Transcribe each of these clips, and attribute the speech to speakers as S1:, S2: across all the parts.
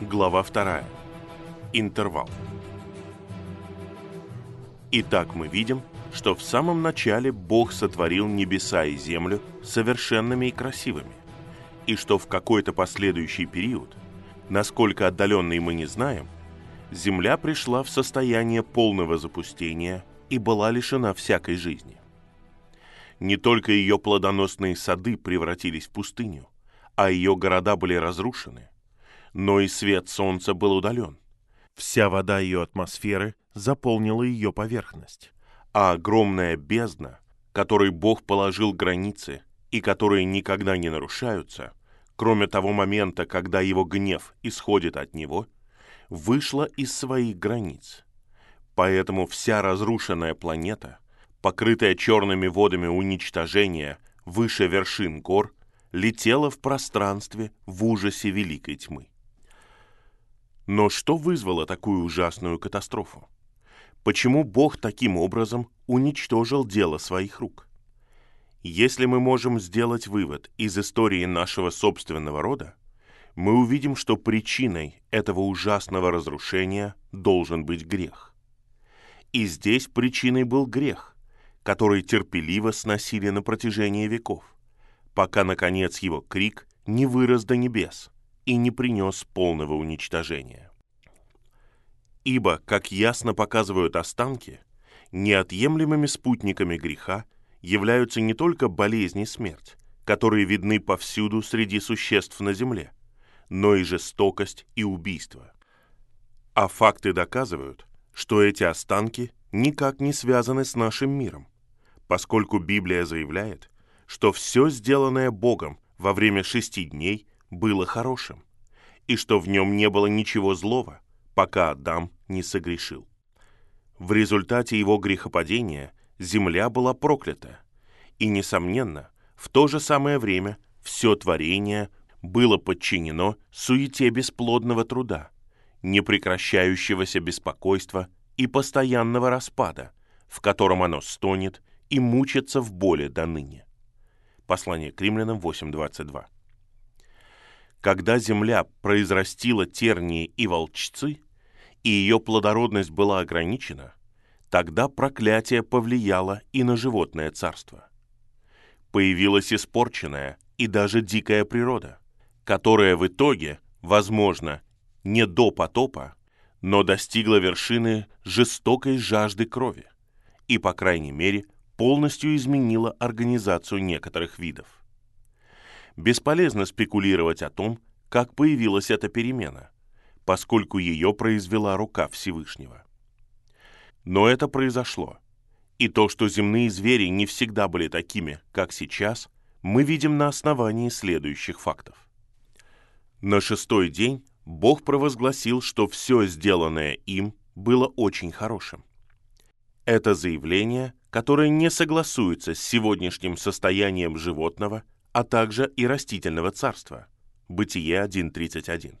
S1: глава 2. Интервал. Итак, мы видим, что в самом начале Бог сотворил небеса и землю совершенными и красивыми, и что в какой-то последующий период, насколько отдаленный мы не знаем, земля пришла в состояние полного запустения и была лишена всякой жизни. Не только ее плодоносные сады превратились в пустыню, а ее города были разрушены – но и свет солнца был удален. Вся вода ее атмосферы заполнила ее поверхность, а огромная бездна, которой Бог положил границы и которые никогда не нарушаются, кроме того момента, когда его гнев исходит от него, вышла из своих границ. Поэтому вся разрушенная планета, покрытая черными водами уничтожения выше вершин гор, летела в пространстве в ужасе великой тьмы. Но что вызвало такую ужасную катастрофу? Почему Бог таким образом уничтожил дело своих рук? Если мы можем сделать вывод из истории нашего собственного рода, мы увидим, что причиной этого ужасного разрушения должен быть грех. И здесь причиной был грех, который терпеливо сносили на протяжении веков, пока, наконец, его крик не вырос до небес – и не принес полного уничтожения. Ибо, как ясно показывают останки, неотъемлемыми спутниками греха являются не только болезни и смерть, которые видны повсюду среди существ на земле, но и жестокость и убийство. А факты доказывают, что эти останки никак не связаны с нашим миром, поскольку Библия заявляет, что все сделанное Богом во время шести дней было хорошим, и что в нем не было ничего злого, пока Адам не согрешил. В результате его грехопадения земля была проклята, и, несомненно, в то же самое время все творение было подчинено суете бесплодного труда, непрекращающегося беспокойства и постоянного распада, в котором оно стонет и мучится в боли до ныне. Послание к римлянам 8.22 когда земля произрастила тернии и волчцы, и ее плодородность была ограничена, тогда проклятие повлияло и на животное царство. Появилась испорченная и даже дикая природа, которая в итоге, возможно, не до потопа, но достигла вершины жестокой жажды крови и, по крайней мере, полностью изменила организацию некоторых видов. Бесполезно спекулировать о том, как появилась эта перемена, поскольку ее произвела рука Всевышнего. Но это произошло. И то, что земные звери не всегда были такими, как сейчас, мы видим на основании следующих фактов. На шестой день Бог провозгласил, что все сделанное им было очень хорошим. Это заявление, которое не согласуется с сегодняшним состоянием животного – а также и растительного царства. Бытие 1.31.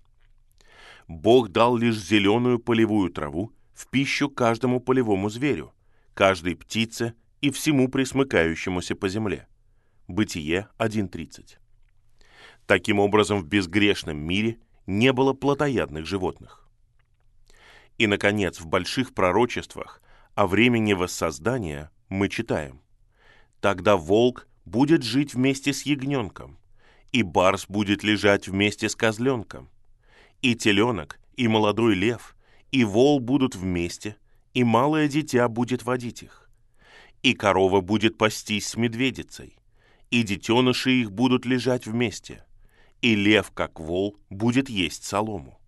S1: Бог дал лишь зеленую полевую траву в пищу каждому полевому зверю, каждой птице и всему присмыкающемуся по земле. Бытие 1.30. Таким образом, в безгрешном мире не было плотоядных животных. И, наконец, в больших пророчествах о времени воссоздания мы читаем «Тогда волк будет жить вместе с ягненком, и барс будет лежать вместе с козленком, и теленок, и молодой лев, и вол будут вместе, и малое дитя будет водить их, и корова будет пастись с медведицей, и детеныши их будут лежать вместе, и лев, как вол, будет есть солому,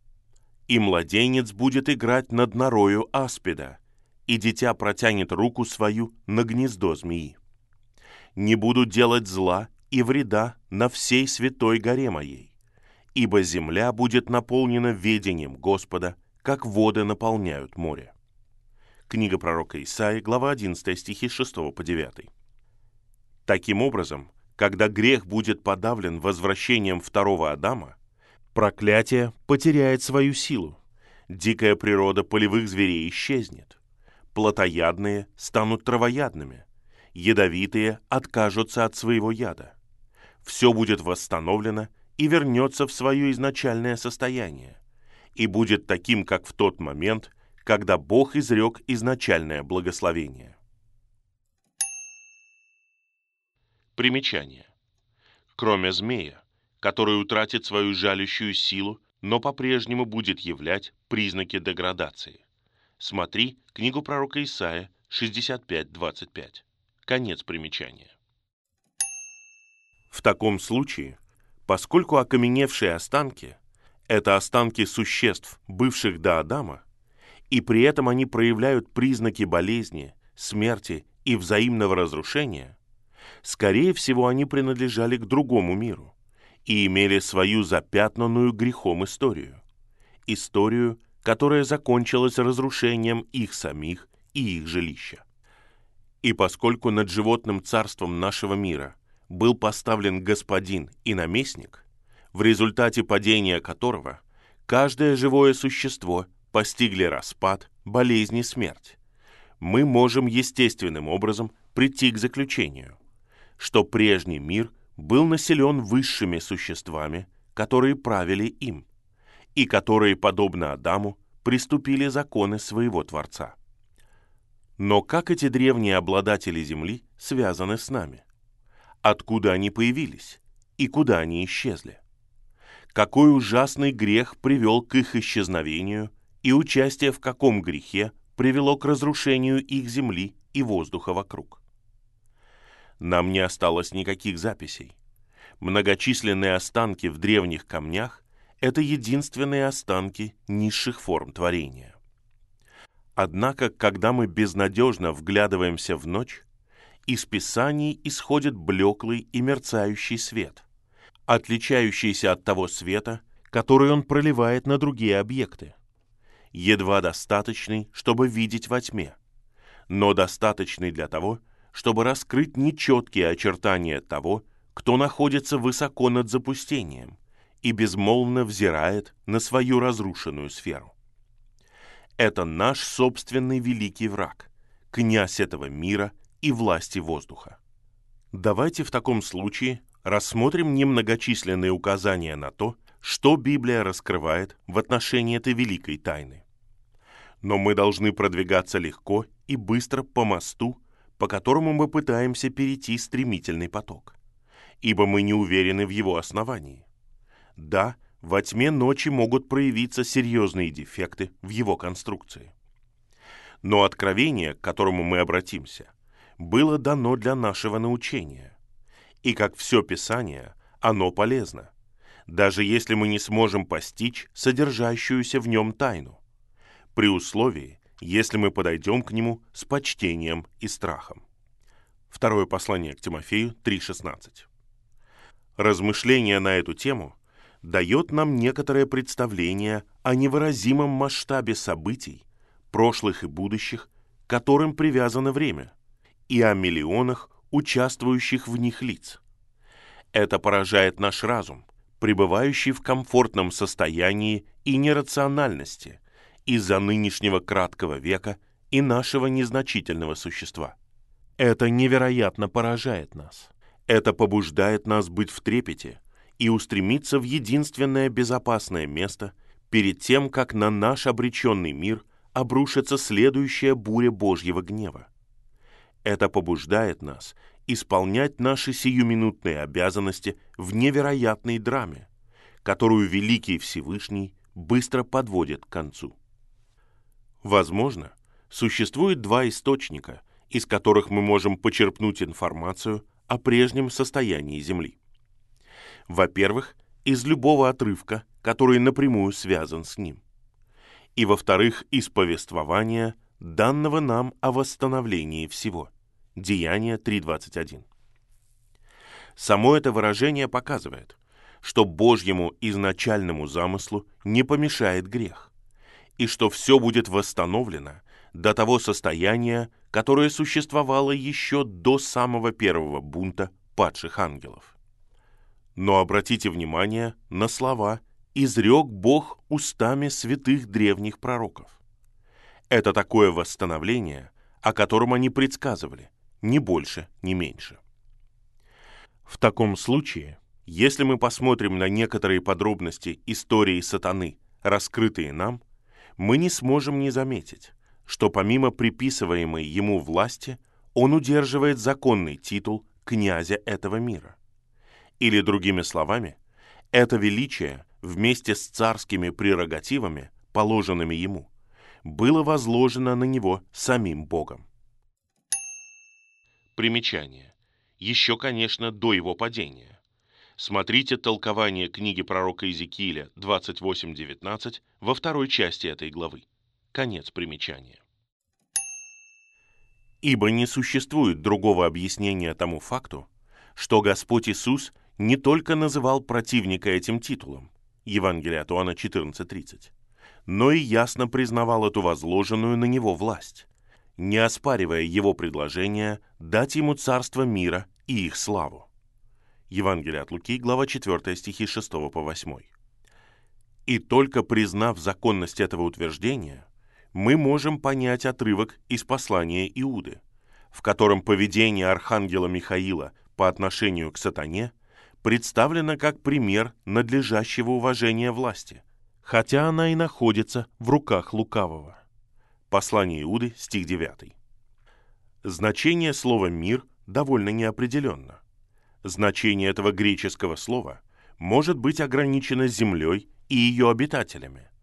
S1: и младенец будет играть над норою аспида, и дитя протянет руку свою на гнездо змеи не буду делать зла и вреда на всей святой горе моей, ибо земля будет наполнена ведением Господа, как воды наполняют море». Книга пророка Исаии, глава 11, стихи 6 по 9. Таким образом, когда грех будет подавлен возвращением второго Адама, проклятие потеряет свою силу, дикая природа полевых зверей исчезнет, плотоядные станут травоядными, ядовитые откажутся от своего яда. Все будет восстановлено и вернется в свое изначальное состояние. и будет таким, как в тот момент, когда Бог изрек изначальное благословение. Примечание. Кроме змея, который утратит свою жалящую силу, но по-прежнему будет являть признаки деградации. Смотри книгу пророка Исаия 65.25. Конец примечания. В таком случае, поскольку окаменевшие останки – это останки существ, бывших до Адама, и при этом они проявляют признаки болезни, смерти и взаимного разрушения, скорее всего, они принадлежали к другому миру и имели свою запятнанную грехом историю. Историю, которая закончилась разрушением их самих и их жилища. И поскольку над животным царством нашего мира был поставлен господин и наместник, в результате падения которого каждое живое существо постигли распад, болезнь и смерть, мы можем естественным образом прийти к заключению, что прежний мир был населен высшими существами, которые правили им, и которые, подобно Адаму, приступили законы своего Творца. Но как эти древние обладатели Земли связаны с нами? Откуда они появились и куда они исчезли? Какой ужасный грех привел к их исчезновению и участие в каком грехе привело к разрушению их земли и воздуха вокруг? Нам не осталось никаких записей. Многочисленные останки в древних камнях – это единственные останки низших форм творения. Однако, когда мы безнадежно вглядываемся в ночь, из Писаний исходит блеклый и мерцающий свет, отличающийся от того света, который он проливает на другие объекты. Едва достаточный, чтобы видеть во тьме, но достаточный для того, чтобы раскрыть нечеткие очертания того, кто находится высоко над запустением и безмолвно взирает на свою разрушенную сферу. Это наш собственный великий враг, князь этого мира и власти воздуха. Давайте в таком случае рассмотрим немногочисленные указания на то, что Библия раскрывает в отношении этой великой тайны. Но мы должны продвигаться легко и быстро по мосту, по которому мы пытаемся перейти стремительный поток, ибо мы не уверены в его основании. Да, во тьме ночи могут проявиться серьезные дефекты в его конструкции. Но откровение, к которому мы обратимся, было дано для нашего научения. И как все Писание, оно полезно, даже если мы не сможем постичь содержащуюся в нем тайну, при условии, если мы подойдем к нему с почтением и страхом. Второе послание к Тимофею 3.16. Размышления на эту тему дает нам некоторое представление о невыразимом масштабе событий, прошлых и будущих, которым привязано время, и о миллионах участвующих в них лиц. Это поражает наш разум, пребывающий в комфортном состоянии и нерациональности из-за нынешнего краткого века и нашего незначительного существа. Это невероятно поражает нас. Это побуждает нас быть в трепете – и устремиться в единственное безопасное место перед тем, как на наш обреченный мир обрушится следующая буря Божьего гнева. Это побуждает нас исполнять наши сиюминутные обязанности в невероятной драме, которую Великий Всевышний быстро подводит к концу. Возможно, существует два источника, из которых мы можем почерпнуть информацию о прежнем состоянии Земли. Во-первых, из любого отрывка, который напрямую связан с ним. И во-вторых, из повествования, данного нам о восстановлении всего. Деяние 3.21. Само это выражение показывает, что Божьему изначальному замыслу не помешает грех, и что все будет восстановлено до того состояния, которое существовало еще до самого первого бунта падших ангелов. Но обратите внимание на слова «изрек Бог устами святых древних пророков». Это такое восстановление, о котором они предсказывали, ни больше, ни меньше. В таком случае, если мы посмотрим на некоторые подробности истории сатаны, раскрытые нам, мы не сможем не заметить, что помимо приписываемой ему власти, он удерживает законный титул князя этого мира. Или, другими словами, это величие вместе с царскими прерогативами, положенными ему, было возложено на него самим Богом. Примечание. Еще, конечно, до его падения. Смотрите толкование книги пророка Иезекииля 28.19 во второй части этой главы. Конец примечания. Ибо не существует другого объяснения тому факту, что Господь Иисус не только называл противника этим титулом, Евангелие от Иоанна 14.30, но и ясно признавал эту возложенную на него власть, не оспаривая его предложение дать ему царство мира и их славу. Евангелие от Луки, глава 4, стихи 6 по 8. И только признав законность этого утверждения, мы можем понять отрывок из послания Иуды, в котором поведение архангела Михаила по отношению к сатане представлено как пример надлежащего уважения власти, хотя она и находится в руках лукавого. Послание Иуды, стих 9. Значение слова «мир» довольно неопределенно. Значение этого греческого слова может быть ограничено землей и ее обитателями –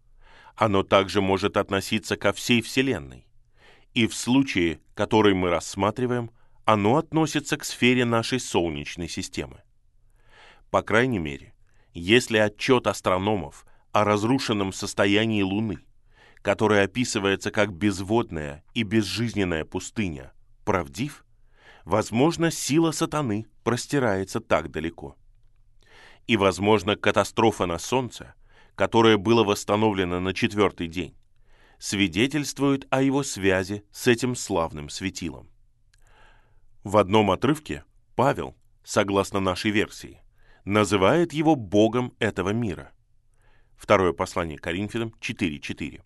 S1: оно также может относиться ко всей Вселенной. И в случае, который мы рассматриваем, оно относится к сфере нашей Солнечной системы. По крайней мере, если отчет астрономов о разрушенном состоянии Луны, который описывается как безводная и безжизненная пустыня, правдив, возможно, сила сатаны простирается так далеко. И, возможно, катастрофа на Солнце – которое было восстановлено на четвертый день, свидетельствует о его связи с этим славным светилом. В одном отрывке Павел, согласно нашей версии, называет его Богом этого мира. Второе послание Коринфянам 4.4.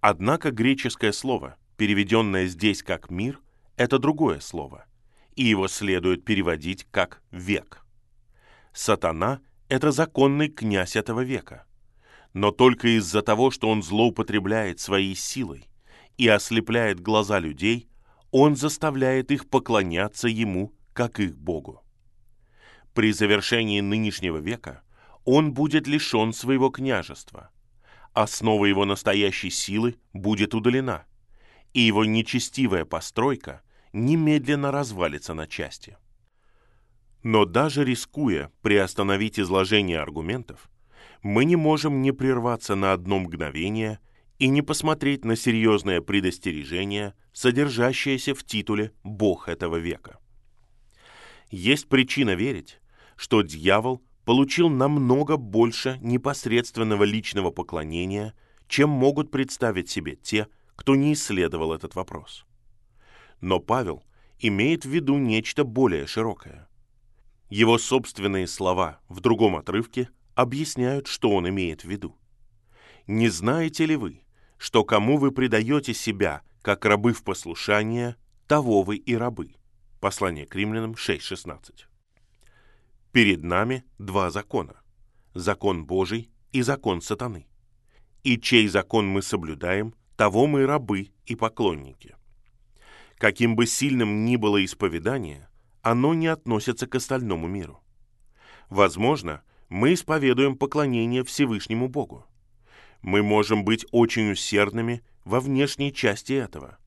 S1: Однако греческое слово, переведенное здесь как «мир», это другое слово, и его следует переводить как «век». Сатана это законный князь этого века. Но только из-за того, что он злоупотребляет своей силой и ослепляет глаза людей, он заставляет их поклоняться ему, как их Богу. При завершении нынешнего века он будет лишен своего княжества. Основа его настоящей силы будет удалена, и его нечестивая постройка немедленно развалится на части. Но даже рискуя приостановить изложение аргументов, мы не можем не прерваться на одно мгновение и не посмотреть на серьезное предостережение, содержащееся в титуле «Бог этого века». Есть причина верить, что дьявол получил намного больше непосредственного личного поклонения, чем могут представить себе те, кто не исследовал этот вопрос. Но Павел имеет в виду нечто более широкое – его собственные слова в другом отрывке объясняют, что он имеет в виду. «Не знаете ли вы, что кому вы предаете себя, как рабы в послушание, того вы и рабы?» Послание к римлянам 6.16. Перед нами два закона. Закон Божий и закон сатаны. И чей закон мы соблюдаем, того мы рабы и поклонники. Каким бы сильным ни было исповедание – оно не относится к остальному миру. Возможно, мы исповедуем поклонение Всевышнему Богу. Мы можем быть очень усердными во внешней части этого,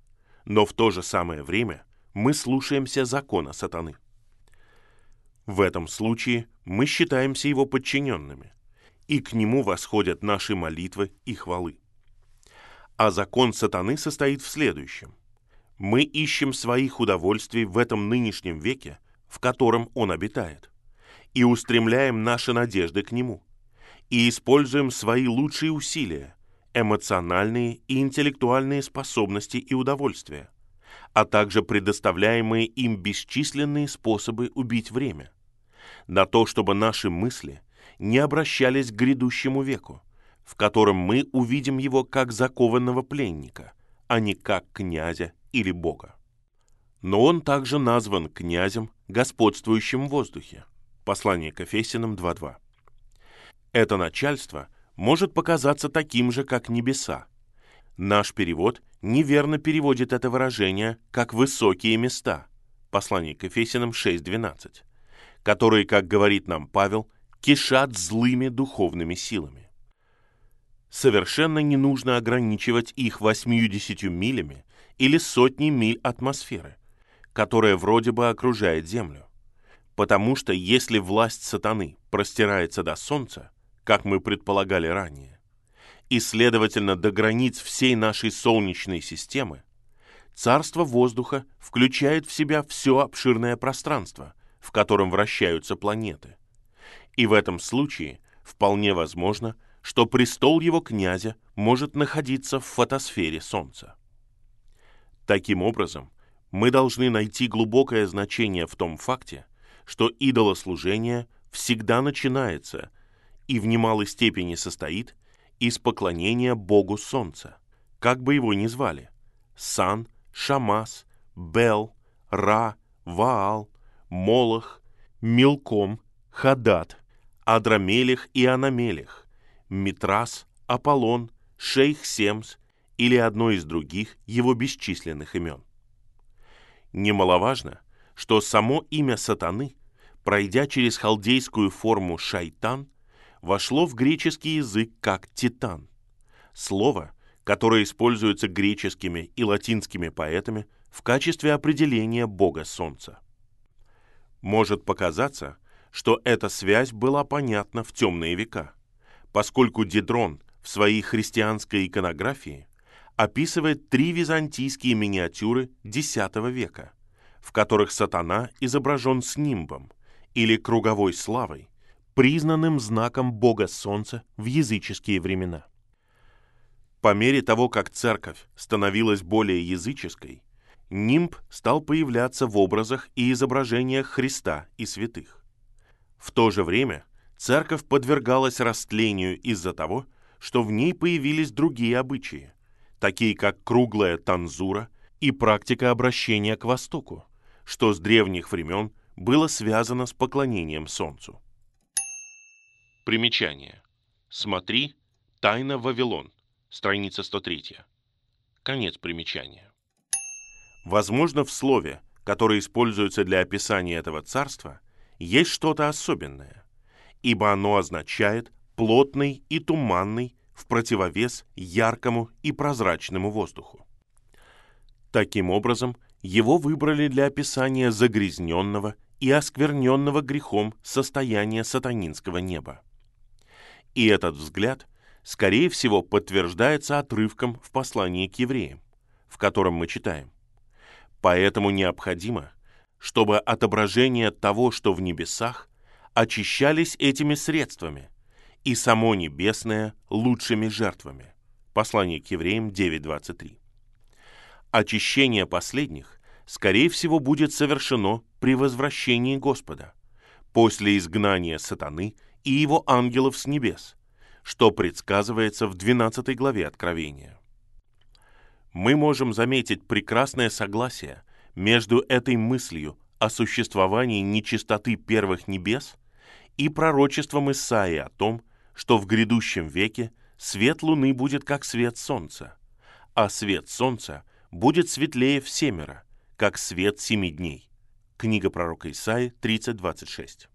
S1: но в то же самое время мы слушаемся закона сатаны. В этом случае мы считаемся его подчиненными, и к нему восходят наши молитвы и хвалы. А закон сатаны состоит в следующем – мы ищем своих удовольствий в этом нынешнем веке, в котором он обитает, и устремляем наши надежды к нему, и используем свои лучшие усилия, эмоциональные и интеллектуальные способности и удовольствия, а также предоставляемые им бесчисленные способы убить время, на то, чтобы наши мысли не обращались к грядущему веку, в котором мы увидим его как закованного пленника, а не как князя или Бога. Но он также назван князем, господствующим в воздухе. Послание к Ефесянам 2.2. Это начальство может показаться таким же, как небеса. Наш перевод неверно переводит это выражение как «высокие места» послание к Ефесянам 6.12, которые, как говорит нам Павел, кишат злыми духовными силами. Совершенно не нужно ограничивать их 80 милями или сотней миль атмосферы, которая вроде бы окружает Землю. Потому что если власть сатаны простирается до Солнца, как мы предполагали ранее, и, следовательно, до границ всей нашей Солнечной системы, царство воздуха включает в себя все обширное пространство, в котором вращаются планеты. И в этом случае вполне возможно, что престол его князя может находиться в фотосфере Солнца. Таким образом, мы должны найти глубокое значение в том факте, что идолослужение всегда начинается и в немалой степени состоит из поклонения Богу Солнца, как бы его ни звали – Сан, Шамас, Бел, Ра, Ваал, Молох, Милком, Хадат, Адрамелих и Анамелих, Митрас, Аполлон, Шейх Семс или одно из других его бесчисленных имен. Немаловажно, что само имя сатаны, пройдя через халдейскую форму «шайтан», вошло в греческий язык как «титан». Слово, которое используется греческими и латинскими поэтами в качестве определения бога солнца. Может показаться, что эта связь была понятна в темные века, поскольку Дидрон в своей христианской иконографии описывает три византийские миниатюры X века, в которых сатана изображен с нимбом или круговой славой, признанным знаком бога солнца в языческие времена. По мере того, как церковь становилась более языческой, нимб стал появляться в образах и изображениях Христа и святых. В то же время церковь подвергалась растлению из-за того, что в ней появились другие обычаи, такие как круглая танзура и практика обращения к Востоку, что с древних времен было связано с поклонением Солнцу. Примечание. Смотри «Тайна Вавилон», страница 103. Конец примечания. Возможно, в слове, которое используется для описания этого царства, есть что-то особенное, ибо оно означает плотный и туманный в противовес яркому и прозрачному воздуху. Таким образом, его выбрали для описания загрязненного и оскверненного грехом состояния сатанинского неба. И этот взгляд, скорее всего, подтверждается отрывком в послании к евреям, в котором мы читаем. Поэтому необходимо, чтобы отображения того, что в небесах, очищались этими средствами, и само небесное лучшими жертвами. Послание к евреям 9.23. Очищение последних, скорее всего, будет совершено при возвращении Господа, после изгнания сатаны и его ангелов с небес, что предсказывается в 12 главе Откровения. Мы можем заметить прекрасное согласие между этой мыслью о существовании нечистоты первых небес и пророчеством Исаии о том, что в грядущем веке свет луны будет как свет солнца, а свет солнца будет светлее всемеро, как свет семи дней. Книга пророка Исаи 30.26.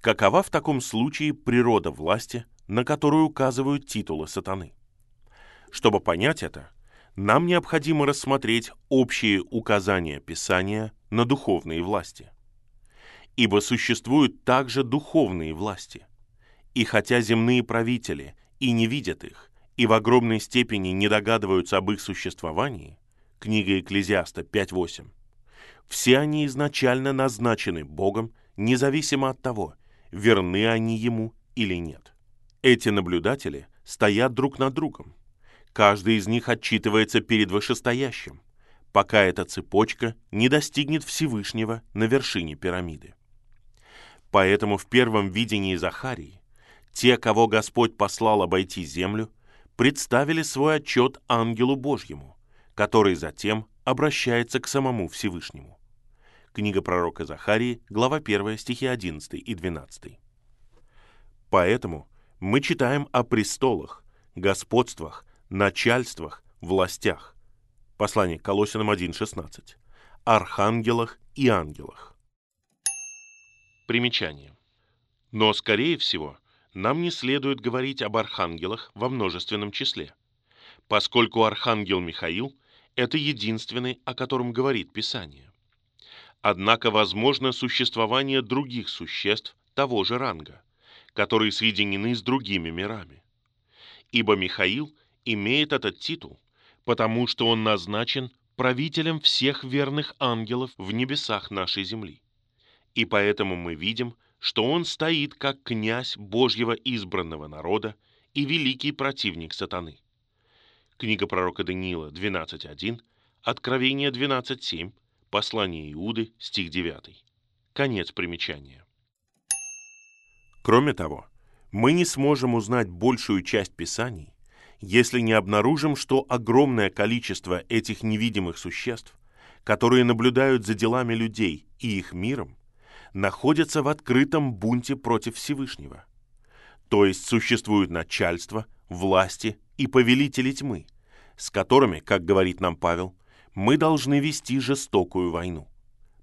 S1: Какова в таком случае природа власти, на которую указывают титулы сатаны? Чтобы понять это, нам необходимо рассмотреть общие указания Писания на духовные власти. Ибо существуют также духовные власти. И хотя земные правители и не видят их, и в огромной степени не догадываются об их существовании, книга Экклезиаста 5.8, все они изначально назначены Богом, независимо от того, верны они Ему или нет. Эти наблюдатели стоят друг над другом, Каждый из них отчитывается перед вышестоящим, пока эта цепочка не достигнет Всевышнего на вершине пирамиды. Поэтому в первом видении Захарии те, кого Господь послал обойти землю, представили свой отчет ангелу Божьему, который затем обращается к самому Всевышнему. Книга пророка Захарии, глава 1, стихи 11 и 12. Поэтому мы читаем о престолах, господствах, начальствах, властях. Послание к Колосинам 1.16. Архангелах и ангелах. Примечание. Но, скорее всего, нам не следует говорить об архангелах во множественном числе, поскольку архангел Михаил – это единственный, о котором говорит Писание. Однако возможно существование других существ того же ранга, которые соединены с другими мирами. Ибо Михаил имеет этот титул, потому что он назначен правителем всех верных ангелов в небесах нашей земли. И поэтому мы видим, что он стоит как князь Божьего избранного народа и великий противник сатаны. Книга пророка Даниила 12.1, Откровение 12.7, Послание Иуды, стих 9. Конец примечания. Кроме того, мы не сможем узнать большую часть Писаний, если не обнаружим, что огромное количество этих невидимых существ, которые наблюдают за делами людей и их миром, находятся в открытом бунте против Всевышнего. То есть существуют начальство, власти и повелители тьмы, с которыми, как говорит нам Павел, мы должны вести жестокую войну.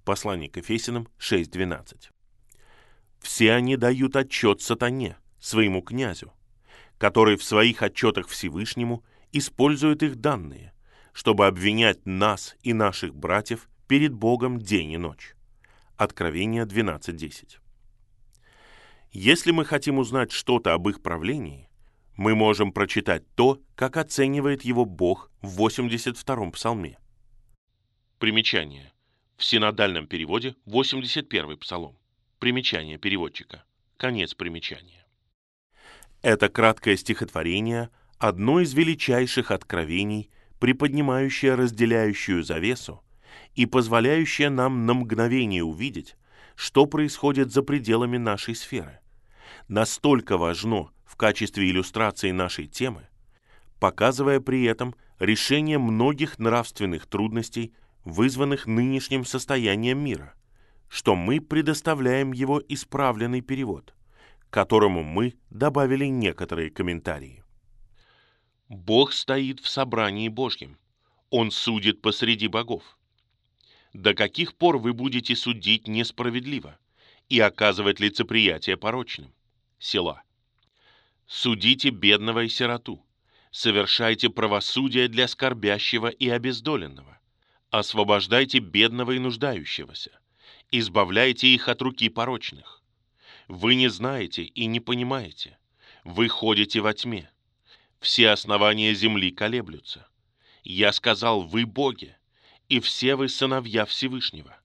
S1: Послание к Ефесиным 6.12. Все они дают отчет сатане, своему князю, который в своих отчетах Всевышнему использует их данные, чтобы обвинять нас и наших братьев перед Богом день и ночь. Откровение 12.10. Если мы хотим узнать что-то об их правлении, мы можем прочитать то, как оценивает его Бог в 82-м псалме. Примечание. В синодальном переводе 81-й псалом. Примечание переводчика. Конец примечания. Это краткое стихотворение – одно из величайших откровений, приподнимающее разделяющую завесу и позволяющее нам на мгновение увидеть, что происходит за пределами нашей сферы. Настолько важно в качестве иллюстрации нашей темы, показывая при этом решение многих нравственных трудностей, вызванных нынешним состоянием мира, что мы предоставляем его исправленный перевод – которому мы добавили некоторые комментарии. Бог стоит в собрании Божьем. Он судит посреди богов. До каких пор вы будете судить несправедливо и оказывать лицеприятие порочным? Села. Судите бедного и сироту. Совершайте правосудие для скорбящего и обездоленного. Освобождайте бедного и нуждающегося. Избавляйте их от руки порочных вы не знаете и не понимаете. Вы ходите во тьме. Все основания земли колеблются. Я сказал, вы боги, и все вы сыновья Всевышнего.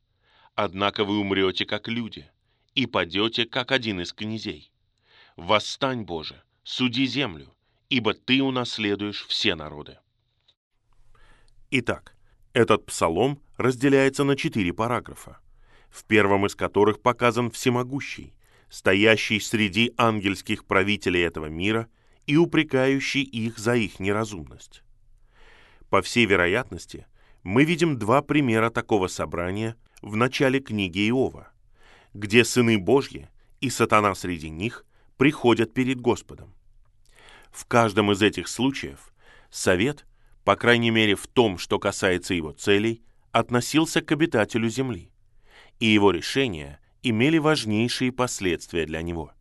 S1: Однако вы умрете, как люди, и падете, как один из князей. Восстань, Боже, суди землю, ибо ты унаследуешь все народы. Итак, этот псалом разделяется на четыре параграфа, в первом из которых показан всемогущий, стоящий среди ангельских правителей этого мира и упрекающий их за их неразумность. По всей вероятности, мы видим два примера такого собрания в начале книги Иова, где сыны Божьи и сатана среди них приходят перед Господом. В каждом из этих случаев совет, по крайней мере в том, что касается его целей, относился к обитателю земли, и его решения имели важнейшие последствия для него.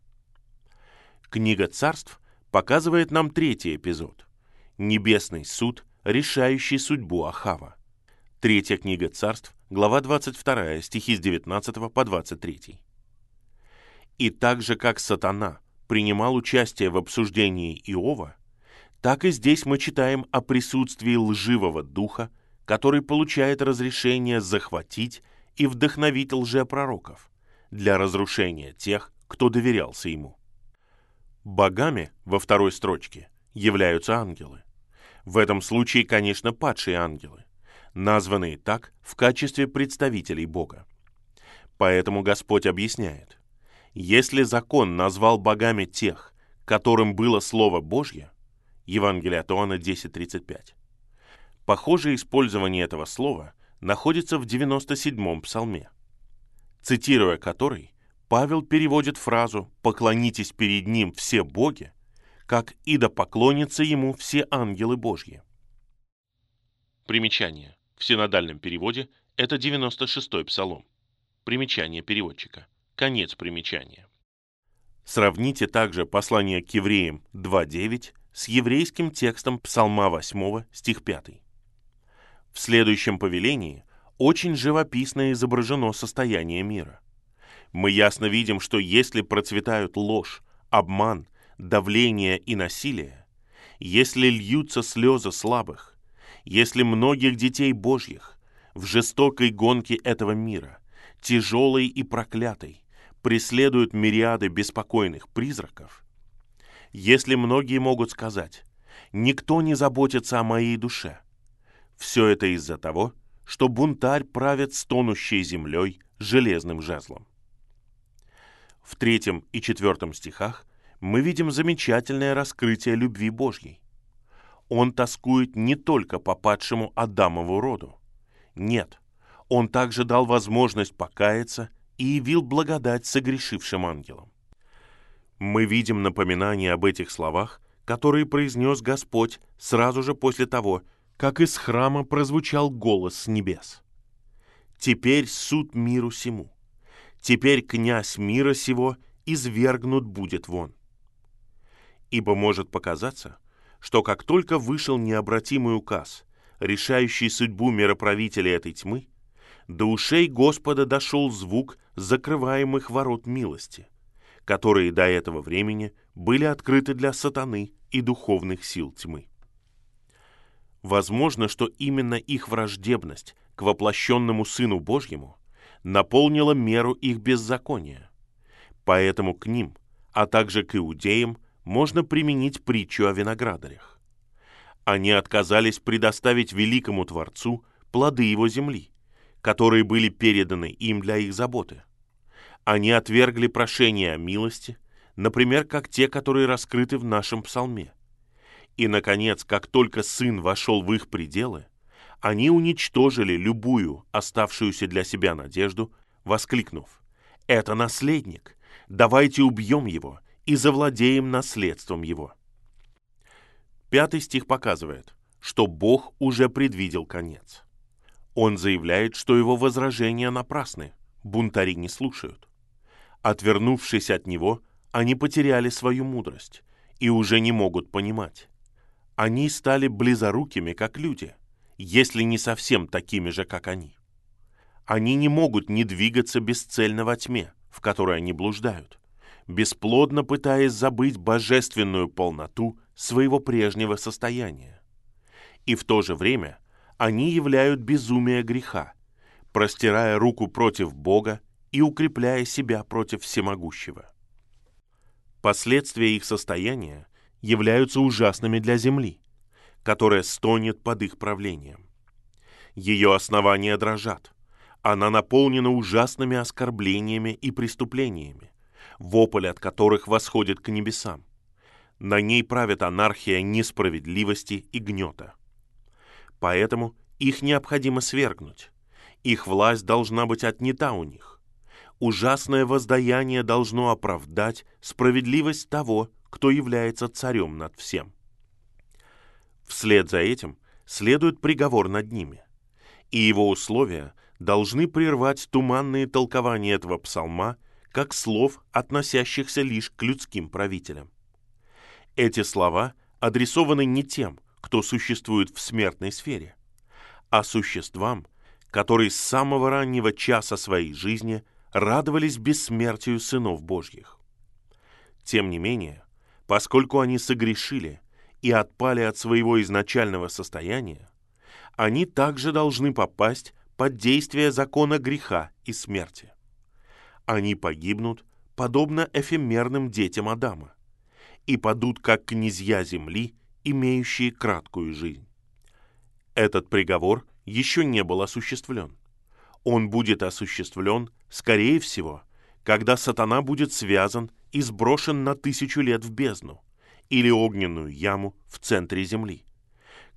S1: Книга царств показывает нам третий эпизод – небесный суд, решающий судьбу Ахава. Третья книга царств, глава 22, стихи с 19 по 23. И так же, как сатана принимал участие в обсуждении Иова, так и здесь мы читаем о присутствии лживого духа, который получает разрешение захватить и вдохновить лжепророков – для разрушения тех, кто доверялся ему. Богами во второй строчке являются ангелы. В этом случае, конечно, падшие ангелы, названные так в качестве представителей Бога. Поэтому Господь объясняет, если закон назвал богами тех, которым было Слово Божье, Евангелие от Иоанна 10.35, похожее использование этого слова находится в 97-м псалме цитируя который, Павел переводит фразу «поклонитесь перед ним все боги» как и да поклонятся ему все ангелы Божьи.
S2: Примечание. В синодальном переводе это 96-й псалом. Примечание переводчика. Конец примечания.
S1: Сравните также послание к евреям 2.9 с еврейским текстом Псалма 8, стих 5. В следующем повелении очень живописно изображено состояние мира. Мы ясно видим, что если процветают ложь, обман, давление и насилие, если льются слезы слабых, если многих детей Божьих в жестокой гонке этого мира, тяжелой и проклятой, преследуют мириады беспокойных призраков, если многие могут сказать, никто не заботится о моей душе, все это из-за того, что бунтарь правит стонущей землей железным жезлом. В третьем и четвертом стихах мы видим замечательное раскрытие любви Божьей. Он тоскует не только по падшему Адамову роду. Нет, он также дал возможность покаяться и явил благодать согрешившим ангелам. Мы видим напоминание об этих словах, которые произнес Господь сразу же после того, как из храма прозвучал голос с небес. «Теперь суд миру сему, теперь князь мира сего извергнут будет вон». Ибо может показаться, что как только вышел необратимый указ, решающий судьбу мироправителей этой тьмы, до ушей Господа дошел звук закрываемых ворот милости, которые до этого времени были открыты для сатаны и духовных сил тьмы. Возможно, что именно их враждебность к воплощенному Сыну Божьему наполнила меру их беззакония. Поэтому к ним, а также к иудеям, можно применить притчу о виноградарях. Они отказались предоставить великому Творцу плоды его земли, которые были переданы им для их заботы. Они отвергли прошения о милости, например, как те, которые раскрыты в нашем псалме – и, наконец, как только сын вошел в их пределы, они уничтожили любую оставшуюся для себя надежду, воскликнув «Это наследник! Давайте убьем его и завладеем наследством его!» Пятый стих показывает, что Бог уже предвидел конец. Он заявляет, что его возражения напрасны, бунтари не слушают. Отвернувшись от него, они потеряли свою мудрость и уже не могут понимать. Они стали близорукими, как люди, если не совсем такими же, как они. Они не могут не двигаться бесцельно во тьме, в которой они блуждают, бесплодно пытаясь забыть божественную полноту своего прежнего состояния. И в то же время они являют безумие греха, простирая руку против Бога и укрепляя себя против всемогущего. Последствия их состояния являются ужасными для Земли, которая стонет под их правлением. Ее основания дрожат. Она наполнена ужасными оскорблениями и преступлениями, вопль от которых восходит к небесам. На ней правит анархия несправедливости и гнета. Поэтому их необходимо свергнуть. Их власть должна быть отнята у них. Ужасное воздаяние должно оправдать справедливость того, кто является царем над всем. Вслед за этим следует приговор над ними, и его условия должны прервать туманные толкования этого псалма как слов, относящихся лишь к людским правителям. Эти слова адресованы не тем, кто существует в смертной сфере, а существам, которые с самого раннего часа своей жизни радовались бессмертию сынов Божьих. Тем не менее, Поскольку они согрешили и отпали от своего изначального состояния, они также должны попасть под действие закона греха и смерти. Они погибнут, подобно эфемерным детям Адама, и падут как князья земли, имеющие краткую жизнь. Этот приговор еще не был осуществлен. Он будет осуществлен, скорее всего, когда сатана будет связан и сброшен на тысячу лет в бездну или огненную яму в центре земли,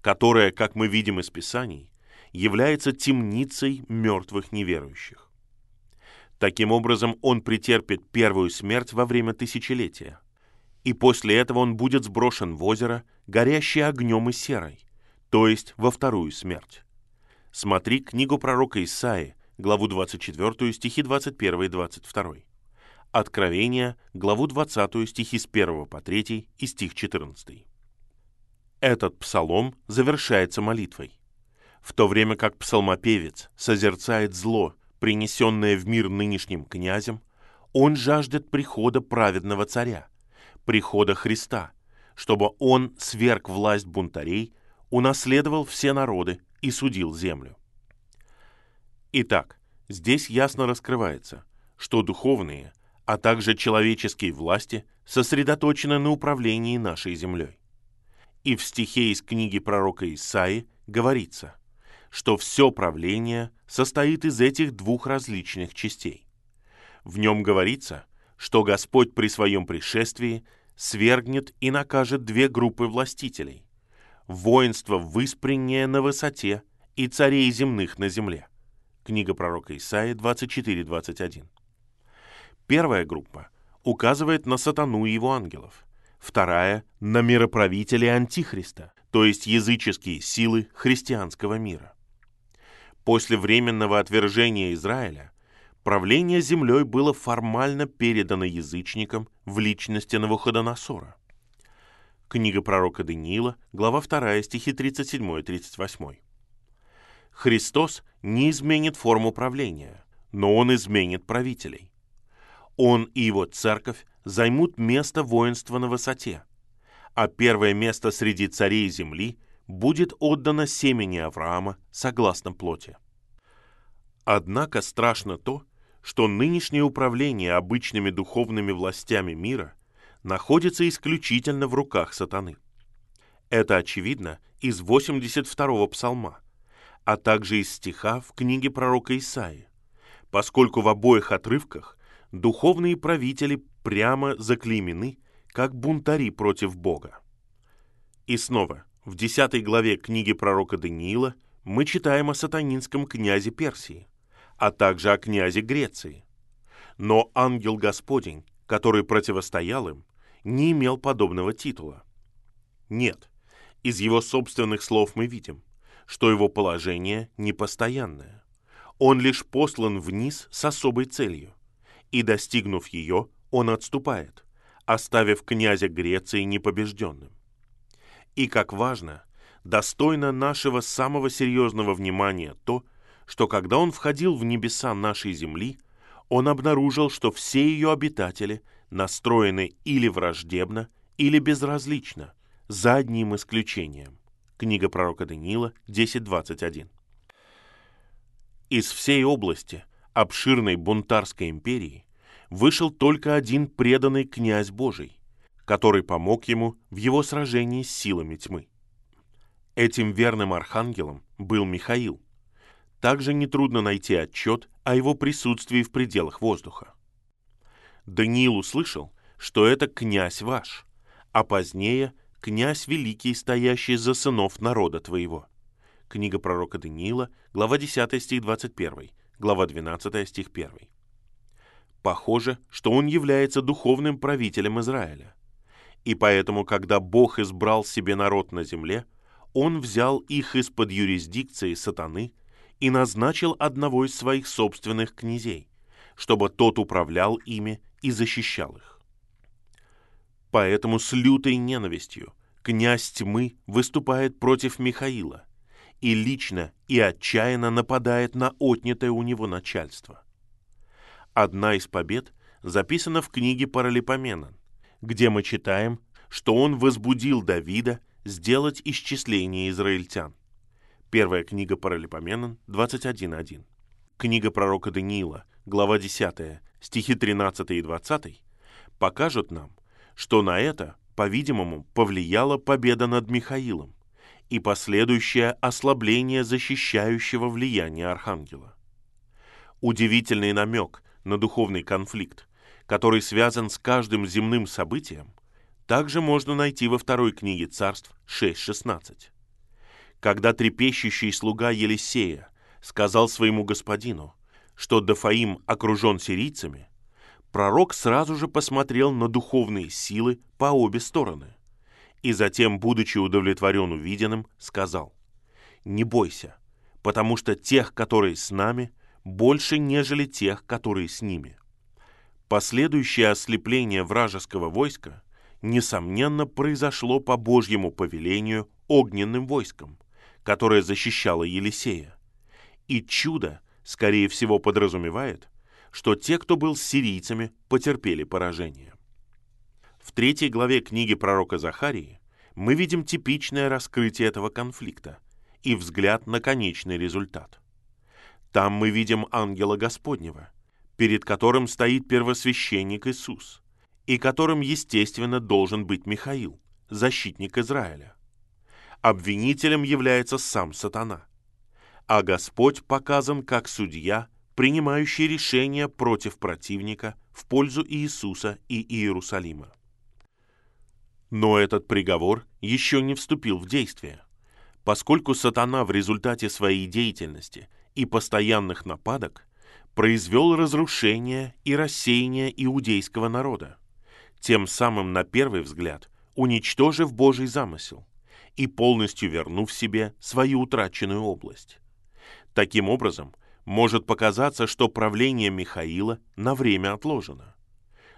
S1: которая, как мы видим из Писаний, является темницей мертвых неверующих. Таким образом, он претерпит первую смерть во время тысячелетия и после этого он будет сброшен в озеро, горящее огнем и серой, то есть во вторую смерть. Смотри книгу пророка Исаи, главу 24, стихи 21 и 22. Откровение, главу 20, стихи с 1 по 3 и стих 14. Этот псалом завершается молитвой. В то время как псалмопевец созерцает зло, принесенное в мир нынешним князем, он жаждет прихода праведного царя, прихода Христа, чтобы он сверг власть бунтарей, унаследовал все народы и судил землю. Итак, здесь ясно раскрывается, что духовные, а также человеческие власти сосредоточены на управлении нашей землей. И в стихе из книги пророка Исаи говорится, что все правление состоит из этих двух различных частей. В нем говорится, что Господь при своем пришествии свергнет и накажет две группы властителей – воинство выспреннее на высоте и царей земных на земле. Книга пророка Исаия 24.21. Первая группа указывает на сатану и его ангелов, вторая – на мироправителей Антихриста, то есть языческие силы христианского мира. После временного отвержения Израиля правление землей было формально передано язычникам в личности Навуходоносора. Книга пророка Даниила, глава 2, стихи 37 и 38. Христос не изменит форму правления, но Он изменит правителей. Он и его церковь займут место воинства на высоте, а первое место среди царей земли будет отдано семени Авраама согласно плоти. Однако страшно то, что нынешнее управление обычными духовными властями мира находится исключительно в руках сатаны. Это очевидно из 82-го псалма, а также из стиха в книге пророка Исаии, поскольку в обоих отрывках духовные правители прямо заклеймены как бунтари против Бога. И снова, в 10 главе книги пророка Даниила мы читаем о сатанинском князе Персии, а также о князе Греции. Но ангел Господень, который противостоял им, не имел подобного титула. Нет, из его собственных слов мы видим, что его положение непостоянное. Он лишь послан вниз с особой целью, и, достигнув ее, он отступает, оставив князя Греции непобежденным. И, как важно, достойно нашего самого серьезного внимания то, что когда он входил в небеса нашей земли, он обнаружил, что все ее обитатели настроены или враждебно, или безразлично, за одним исключением. Книга пророка Даниила 10.21. Из всей области обширной бунтарской империи вышел только один преданный князь Божий, который помог ему в его сражении с силами тьмы. Этим верным архангелом был Михаил. Также нетрудно найти отчет о его присутствии в пределах воздуха. Даниил услышал, что это князь ваш, а позднее князь великий, стоящий за сынов народа твоего. Книга пророка Даниила, глава 10 стих 21, глава 12 стих 1. Похоже, что он является духовным правителем Израиля. И поэтому, когда Бог избрал себе народ на земле, он взял их из-под юрисдикции сатаны и назначил одного из своих собственных князей, чтобы тот управлял ими и защищал их. Поэтому с лютой ненавистью князь тьмы выступает против Михаила и лично и отчаянно нападает на отнятое у него начальство. Одна из побед записана в книге Паралипоменон, где мы читаем, что он возбудил Давида сделать исчисление израильтян. Первая книга Паралипоменон 21.1. Книга пророка Даниила, глава 10, стихи 13 и 20, покажут нам, что на это, по-видимому, повлияла победа над Михаилом и последующее ослабление защищающего влияния архангела. Удивительный намек на духовный конфликт который связан с каждым земным событием, также можно найти во второй книге царств 6.16. Когда трепещущий слуга Елисея сказал своему господину, что Дафаим окружен сирийцами, пророк сразу же посмотрел на духовные силы по обе стороны. И затем, будучи удовлетворен увиденным, сказал, «Не бойся, потому что тех, которые с нами, больше, нежели тех, которые с ними». Последующее ослепление вражеского войска, несомненно, произошло по Божьему повелению огненным войском, которое защищало Елисея. И чудо, скорее всего, подразумевает, что те, кто был с сирийцами, потерпели поражение. В третьей главе книги пророка Захарии мы видим типичное раскрытие этого конфликта и взгляд на конечный результат. Там мы видим ангела Господнего, перед которым стоит первосвященник Иисус, и которым, естественно, должен быть Михаил, защитник Израиля. Обвинителем является сам сатана, а Господь показан как судья, принимающий решения против противника в пользу Иисуса и Иерусалима. Но этот приговор еще не вступил в действие, поскольку сатана в результате своей деятельности и постоянных нападок произвел разрушение и рассеяние иудейского народа, тем самым, на первый взгляд, уничтожив Божий замысел и полностью вернув себе свою утраченную область. Таким образом, может показаться, что правление Михаила на время отложено.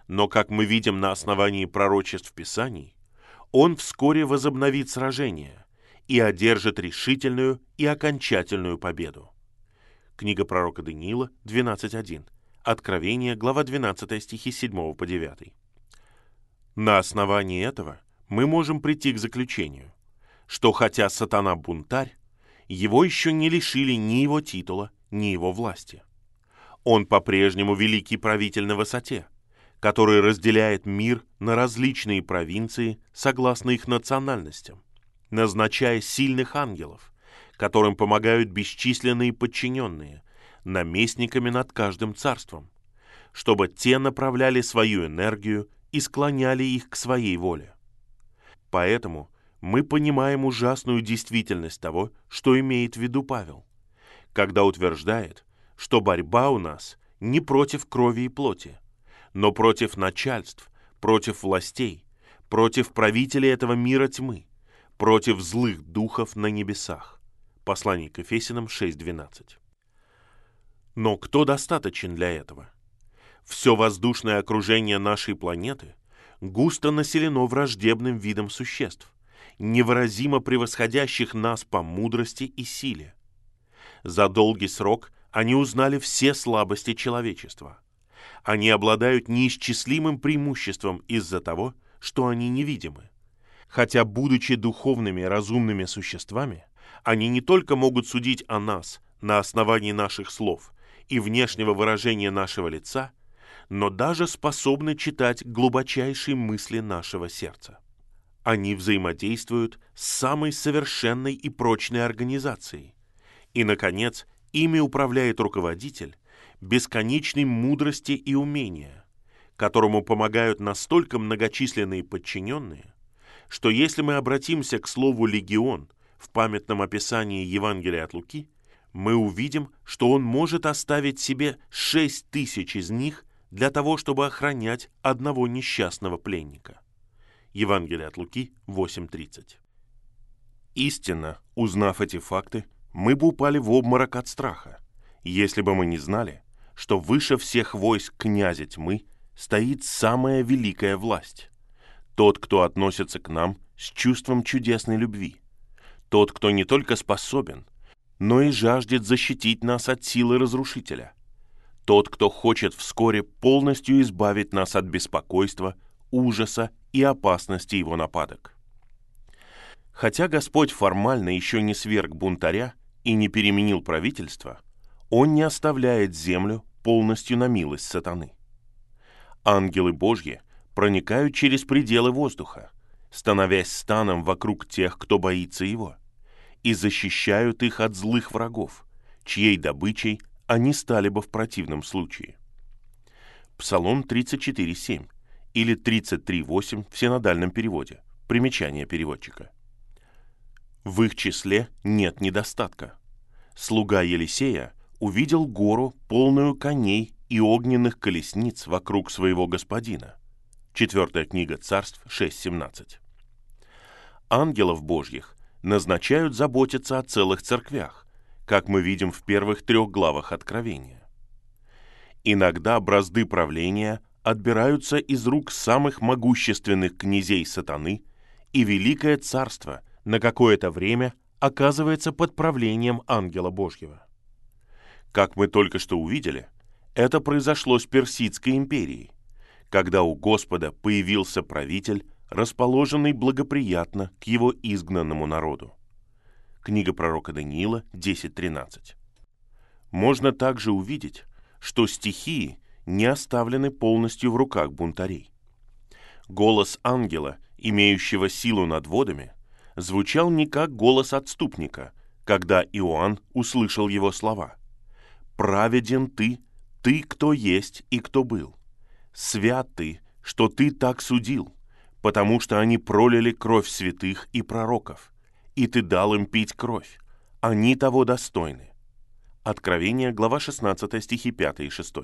S1: Но, как мы видим на основании пророчеств Писаний, он вскоре возобновит сражение и одержит решительную и окончательную победу. Книга пророка Даниила 12.1. Откровение, глава 12 стихи 7 по 9. На основании этого мы можем прийти к заключению, что хотя сатана бунтарь, его еще не лишили ни его титула, ни его власти. Он по-прежнему великий правитель на высоте – который разделяет мир на различные провинции согласно их национальностям, назначая сильных ангелов, которым помогают бесчисленные подчиненные, наместниками над каждым царством, чтобы те направляли свою энергию и склоняли их к своей воле. Поэтому мы понимаем ужасную действительность того, что имеет в виду Павел, когда утверждает, что борьба у нас не против крови и плоти, но против начальств, против властей, против правителей этого мира тьмы, против злых духов на небесах. Послание к Ефесянам 6.12. Но кто достаточен для этого? Все воздушное окружение нашей планеты густо населено враждебным видом существ, невыразимо превосходящих нас по мудрости и силе. За долгий срок они узнали все слабости человечества – они обладают неисчислимым преимуществом из-за того, что они невидимы. Хотя, будучи духовными разумными существами, они не только могут судить о нас на основании наших слов и внешнего выражения нашего лица, но даже способны читать глубочайшие мысли нашего сердца. Они взаимодействуют с самой совершенной и прочной организацией. И, наконец, ими управляет руководитель, бесконечной мудрости и умения, которому помогают настолько многочисленные подчиненные, что если мы обратимся к слову «легион» в памятном описании Евангелия от Луки, мы увидим, что он может оставить себе шесть тысяч из них для того, чтобы охранять одного несчастного пленника. Евангелие от Луки 8.30. Истинно, узнав эти факты, мы бы упали в обморок от страха, если бы мы не знали, что выше всех войск князя тьмы стоит самая великая власть. Тот, кто относится к нам с чувством чудесной любви. Тот, кто не только способен, но и жаждет защитить нас от силы разрушителя. Тот, кто хочет вскоре полностью избавить нас от беспокойства, ужаса и опасности его нападок. Хотя Господь формально еще не сверг бунтаря и не переменил правительство, Он не оставляет землю полностью на милость сатаны. Ангелы Божьи проникают через пределы воздуха, становясь станом вокруг тех, кто боится его, и защищают их от злых врагов, чьей добычей они стали бы в противном случае. Псалом 34.7 или 33.8 в синодальном переводе. Примечание переводчика. В их числе нет недостатка. Слуга Елисея увидел гору, полную коней и огненных колесниц вокруг своего господина. Четвертая книга царств 6.17. Ангелов Божьих назначают заботиться о целых церквях, как мы видим в первых трех главах Откровения. Иногда бразды правления отбираются из рук самых могущественных князей сатаны, и Великое Царство на какое-то время оказывается под правлением ангела Божьего. Как мы только что увидели, это произошло с Персидской империей, когда у Господа появился правитель, расположенный благоприятно к его изгнанному народу. Книга пророка Даниила 10.13. Можно также увидеть, что стихии не оставлены полностью в руках бунтарей. Голос ангела, имеющего силу над водами, звучал не как голос отступника, когда Иоанн услышал его слова. «Праведен ты, ты, кто есть и кто был. Свят ты, что ты так судил, потому что они пролили кровь святых и пророков, и ты дал им пить кровь. Они того достойны». Откровение, глава 16, стихи 5 и 6.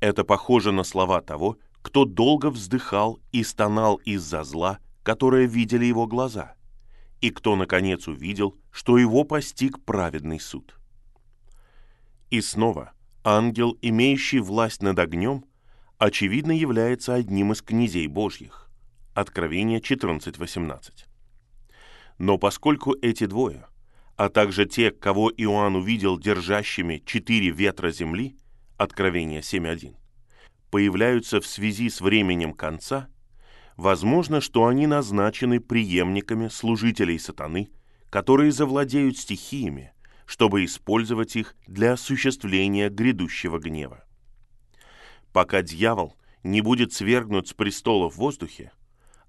S1: Это похоже на слова того, кто долго вздыхал и стонал из-за зла, которое видели его глаза, и кто, наконец, увидел, что его постиг праведный суд. И снова, ангел, имеющий власть над огнем, очевидно является одним из князей Божьих. Откровение 14.18. Но поскольку эти двое, а также те, кого Иоанн увидел держащими четыре ветра земли, Откровение 7.1, появляются в связи с временем конца, возможно, что они назначены преемниками служителей сатаны, которые завладеют стихиями, чтобы использовать их для осуществления грядущего гнева. Пока дьявол не будет свергнут с престола в воздухе,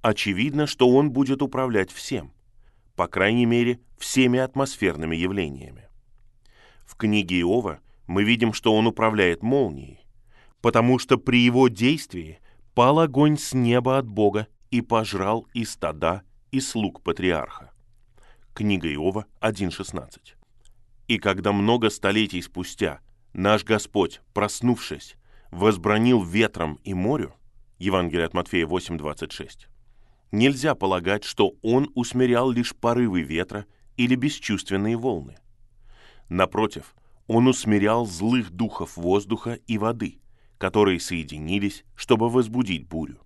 S1: очевидно, что он будет управлять всем, по крайней мере, всеми атмосферными явлениями. В книге Иова мы видим, что он управляет молнией, потому что при его действии пал огонь с неба от Бога и пожрал и стада, и слуг патриарха. Книга Иова 1.16. И когда много столетий спустя наш Господь, проснувшись, возбранил ветром и морю, Евангелие от Матфея 8.26, нельзя полагать, что Он усмирял лишь порывы ветра или бесчувственные волны. Напротив, Он усмирял злых духов воздуха и воды, которые соединились, чтобы возбудить бурю.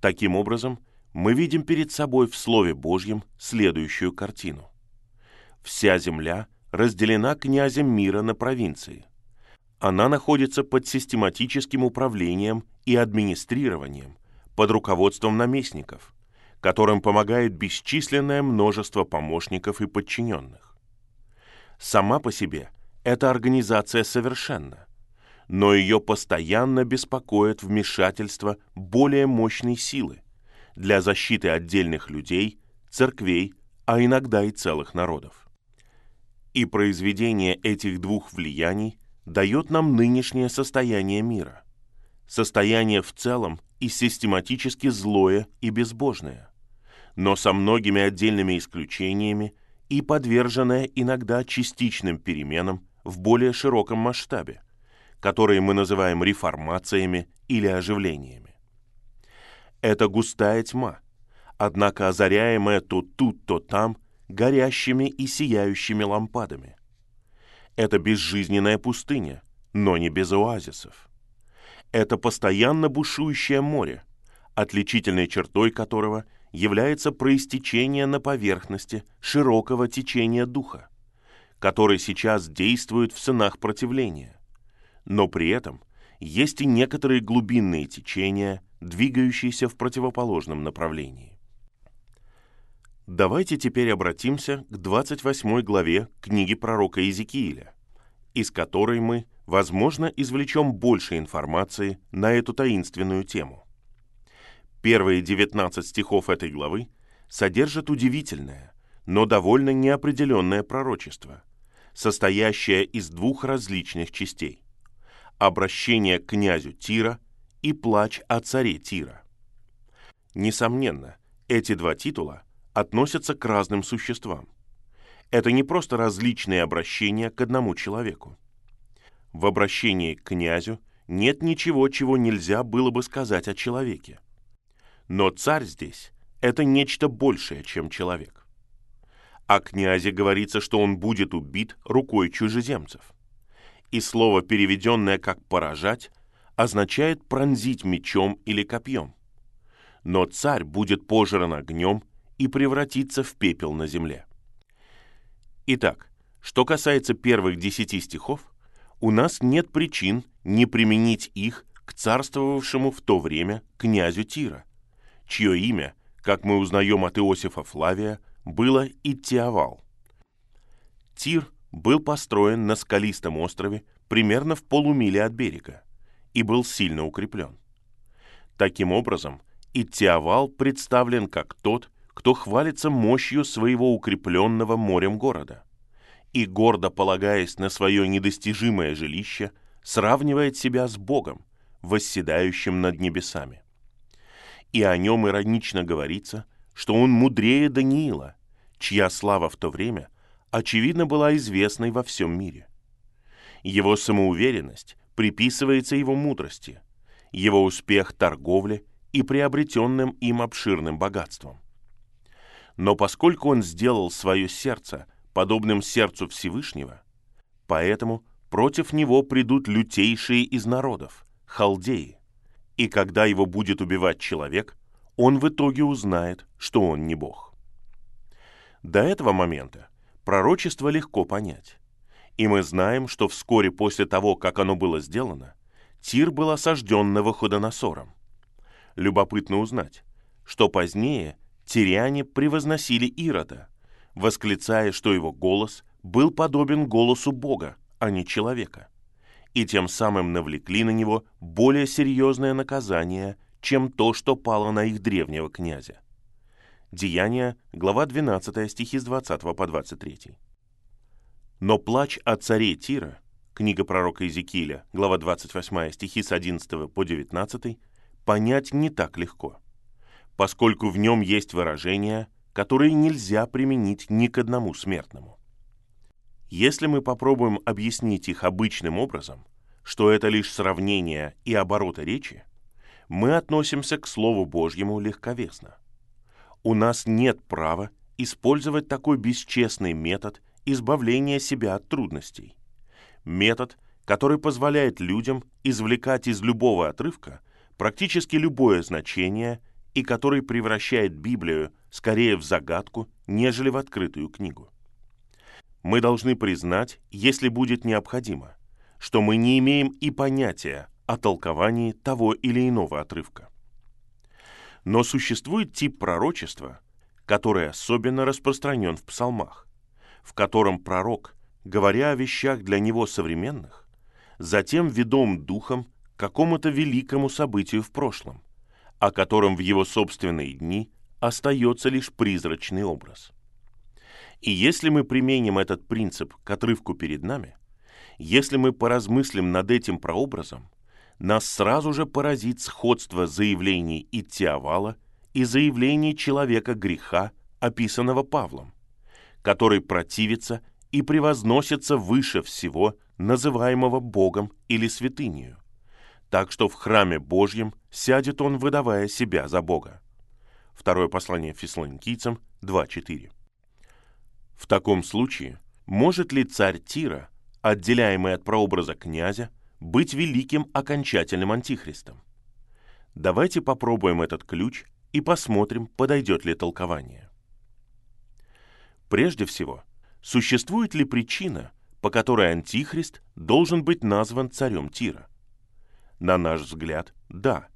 S1: Таким образом, мы видим перед собой в Слове Божьем следующую картину. Вся земля разделена князем мира на провинции. Она находится под систематическим управлением и администрированием, под руководством наместников, которым помогает бесчисленное множество помощников и подчиненных. Сама по себе эта организация совершенна, но ее постоянно беспокоит вмешательство более мощной силы для защиты отдельных людей, церквей, а иногда и целых народов. И произведение этих двух влияний дает нам нынешнее состояние мира. Состояние в целом и систематически злое и безбожное, но со многими отдельными исключениями и подверженное иногда частичным переменам в более широком масштабе – которые мы называем реформациями или оживлениями. Это густая тьма, однако озаряемая то тут, то там горящими и сияющими лампадами. Это безжизненная пустыня, но не без оазисов. Это постоянно бушующее море, отличительной чертой которого является проистечение на поверхности широкого течения духа, который сейчас действует в сынах противления но при этом есть и некоторые глубинные течения, двигающиеся в противоположном направлении. Давайте теперь обратимся к 28 главе книги пророка Иезекииля, из которой мы, возможно, извлечем больше информации на эту таинственную тему. Первые 19 стихов этой главы содержат удивительное, но довольно неопределенное пророчество, состоящее из двух различных частей – обращение к князю Тира и плач о царе Тира. Несомненно, эти два титула относятся к разным существам. Это не просто различные обращения к одному человеку. в обращении к князю нет ничего, чего нельзя было бы сказать о человеке. Но царь здесь – это нечто большее, чем человек. О князе говорится, что он будет убит рукой чужеземцев. И слово, переведенное как «поражать», означает пронзить мечом или копьем. Но царь будет пожран огнем и превратиться в пепел на земле. Итак, что касается первых десяти стихов, у нас нет причин не применить их к царствовавшему в то время князю Тира, чье имя, как мы узнаем от Иосифа Флавия, было Иттиавал. Тир был построен на скалистом острове примерно в полумиле от берега и был сильно укреплен. Таким образом, Иттиавал представлен как тот, кто хвалится мощью своего укрепленного морем города и, гордо полагаясь на свое недостижимое жилище, сравнивает себя с Богом, восседающим над небесами. И о нем иронично говорится, что он мудрее Даниила, чья слава в то время, очевидно, была известной во всем мире. Его самоуверенность приписывается его мудрости, его успех торговле и приобретенным им обширным богатством. Но поскольку он сделал свое сердце подобным сердцу Всевышнего, поэтому против него придут лютейшие из народов, халдеи, и когда его будет убивать человек, он в итоге узнает, что он не Бог. До этого момента пророчество легко понять. И мы знаем, что вскоре после того, как оно было сделано, Тир был осажден Навуходоносором. Любопытно узнать, что позднее тиряне превозносили Ирода, восклицая, что его голос был подобен голосу Бога, а не человека, и тем самым навлекли на него более серьезное наказание, чем то, что пало на их древнего князя. Деяния, глава 12, стихи с 20 по 23. Но плач о царе Тира, книга пророка Иезекииля, глава 28, стихи с 11 по 19, понять не так легко, поскольку в нем есть выражения, которые нельзя применить ни к одному смертному. Если мы попробуем объяснить их обычным образом, что это лишь сравнение и обороты речи, мы относимся к Слову Божьему легковесно. У нас нет права использовать такой бесчестный метод избавления себя от трудностей. Метод, который позволяет людям извлекать из любого отрывка практически любое значение и который превращает Библию скорее в загадку, нежели в открытую книгу. Мы должны признать, если будет необходимо, что мы не имеем и понятия о толковании того или иного отрывка. Но существует тип пророчества, который особенно распространен в псалмах, в котором пророк, говоря о вещах для него современных, затем ведом духом к какому-то великому событию в прошлом, о котором в его собственные дни остается лишь призрачный образ – и если мы применим этот принцип к отрывку перед нами, если мы поразмыслим над этим прообразом, нас сразу же поразит сходство заявлений Иттиавала и заявлений человека греха, описанного Павлом, который противится и превозносится выше всего, называемого Богом или святынею. Так что в храме Божьем сядет он, выдавая себя за Бога. Второе послание Фессалоникийцам 2.4. В таком случае, может ли царь Тира, отделяемый от прообраза князя, быть великим окончательным антихристом? Давайте попробуем этот ключ и посмотрим, подойдет ли толкование. Прежде всего, существует ли причина, по которой антихрист должен быть назван царем Тира? На наш взгляд, да.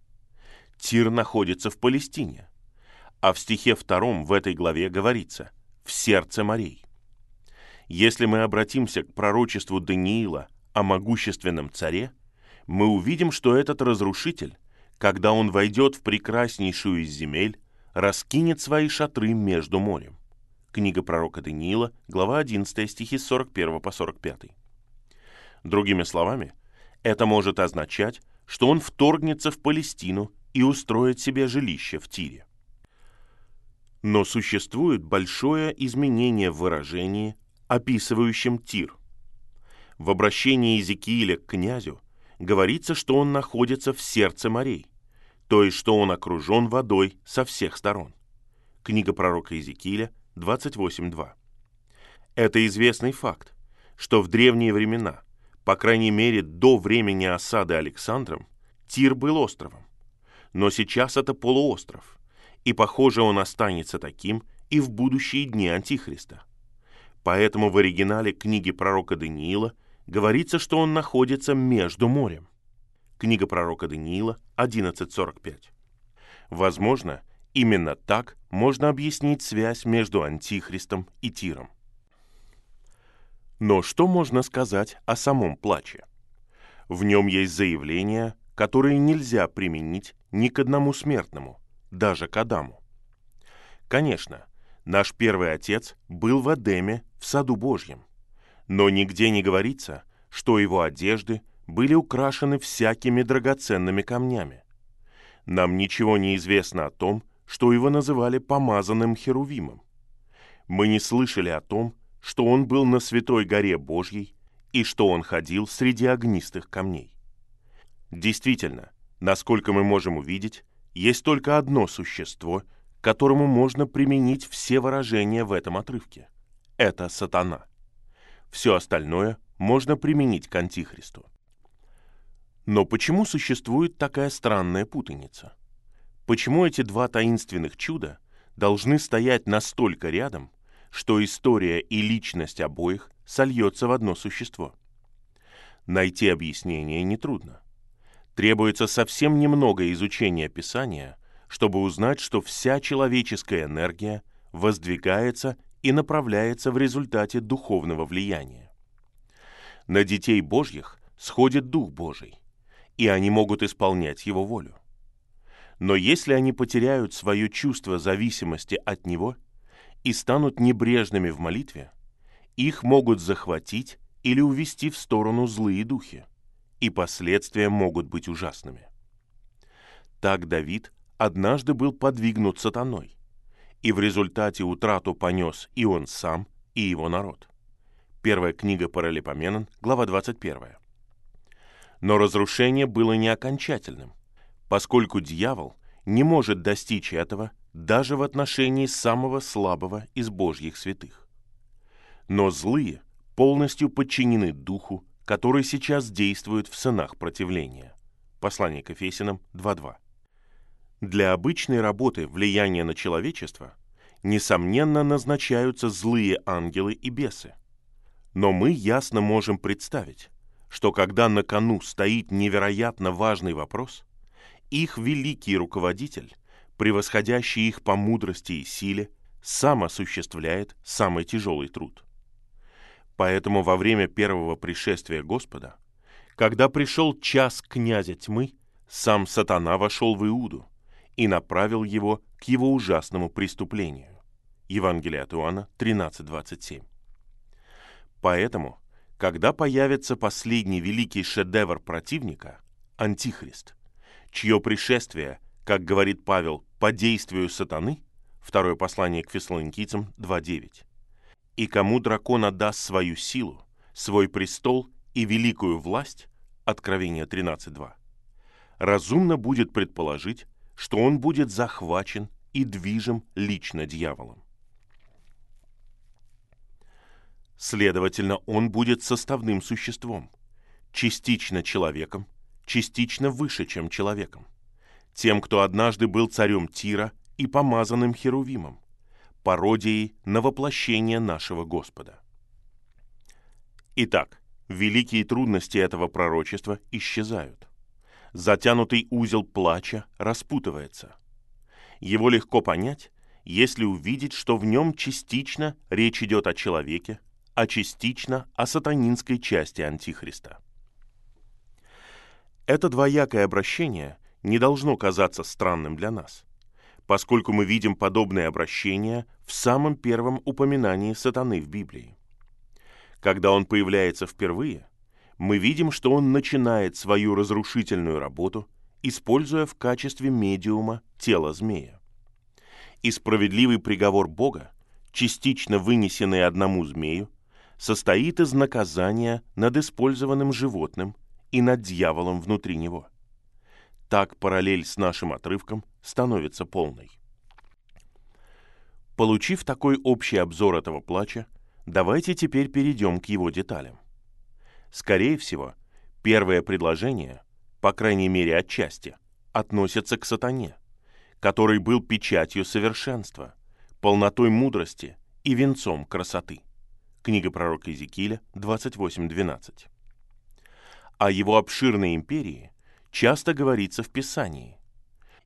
S1: Тир находится в Палестине. А в стихе втором в этой главе говорится – в сердце морей. Если мы обратимся к пророчеству Даниила о могущественном царе, мы увидим, что этот разрушитель, когда он войдет в прекраснейшую из земель, раскинет свои шатры между морем. Книга пророка Даниила, глава 11, стихи с 41 по 45. Другими словами, это может означать, что он вторгнется в Палестину и устроит себе жилище в Тире. Но существует большое изменение в выражении, описывающем Тир. В обращении Иезекииля к князю говорится, что он находится в сердце морей, то есть что он окружен водой со всех сторон. Книга пророка Иезекииля 28.2. Это известный факт, что в древние времена, по крайней мере до времени осады Александром, Тир был островом. Но сейчас это полуостров, и, похоже, он останется таким и в будущие дни Антихриста. Поэтому в оригинале книги пророка Даниила говорится, что он находится между морем. Книга пророка Даниила 11.45. Возможно, именно так можно объяснить связь между Антихристом и Тиром. Но что можно сказать о самом плаче? В нем есть заявления, которые нельзя применить ни к одному смертному, даже к Адаму. Конечно, наш первый отец был в Эдеме, в саду Божьем, но нигде не говорится, что его одежды были украшены всякими драгоценными камнями. Нам ничего не известно о том, что его называли помазанным Херувимом. Мы не слышали о том, что он был на святой горе Божьей и что он ходил среди огнистых камней. Действительно, насколько мы можем увидеть, есть только одно существо, которому можно применить все выражения в этом отрывке. Это сатана. Все остальное можно применить к Антихристу. Но почему существует такая странная путаница? Почему эти два таинственных чуда должны стоять настолько рядом, что история и личность обоих сольется в одно существо. Найти объяснение нетрудно. Требуется совсем немного изучения Писания, чтобы узнать, что вся человеческая энергия воздвигается и направляется в результате духовного влияния. На детей Божьих сходит Дух Божий, и они могут исполнять Его волю. Но если они потеряют свое чувство зависимости от Него – и станут небрежными в молитве, их могут захватить или увести в сторону злые духи, и последствия могут быть ужасными. Так Давид однажды был подвигнут сатаной, и в результате утрату понес и он сам, и его народ. Первая книга Паралипоменон, глава 21. Но разрушение было не окончательным, поскольку дьявол не может достичь этого даже в отношении самого слабого из Божьих святых. Но злые полностью подчинены Духу, который сейчас действует в сынах противления. Послание к Ефесянам 2.2. Для обычной работы влияния на человечество, несомненно, назначаются злые ангелы и бесы. Но мы ясно можем представить, что когда на кону стоит невероятно важный вопрос, их великий руководитель превосходящий их по мудрости и силе, сам осуществляет самый тяжелый труд. Поэтому во время первого пришествия Господа, когда пришел час князя тьмы, сам сатана вошел в Иуду и направил его к его ужасному преступлению. Евангелие от Иоанна 13.27. Поэтому, когда появится последний великий шедевр противника, Антихрист, чье пришествие как говорит Павел, по действию сатаны, второе послание к фессалоникийцам 2.9, и кому дракон отдаст свою силу, свой престол и великую власть, Откровение 13.2, разумно будет предположить, что он будет захвачен и движим лично дьяволом. Следовательно, он будет составным существом, частично человеком, частично выше, чем человеком тем, кто однажды был царем Тира и помазанным Херувимом, пародией на воплощение нашего Господа. Итак, великие трудности этого пророчества исчезают. Затянутый узел плача распутывается. Его легко понять, если увидеть, что в нем частично речь идет о человеке, а частично о сатанинской части Антихриста. Это двоякое обращение не должно казаться странным для нас, поскольку мы видим подобное обращение в самом первом упоминании сатаны в Библии. Когда он появляется впервые, мы видим, что он начинает свою разрушительную работу, используя в качестве медиума тело змея. И справедливый приговор Бога, частично вынесенный одному змею, состоит из наказания над использованным животным и над дьяволом внутри него. Так параллель с нашим отрывком становится полной. Получив такой общий обзор этого плача, давайте теперь перейдем к его деталям. Скорее всего, первое предложение, по крайней мере отчасти, относится к сатане, который был печатью совершенства, полнотой мудрости и венцом красоты. Книга пророка Иезекииля 28.12. О его обширной империи часто говорится в Писании.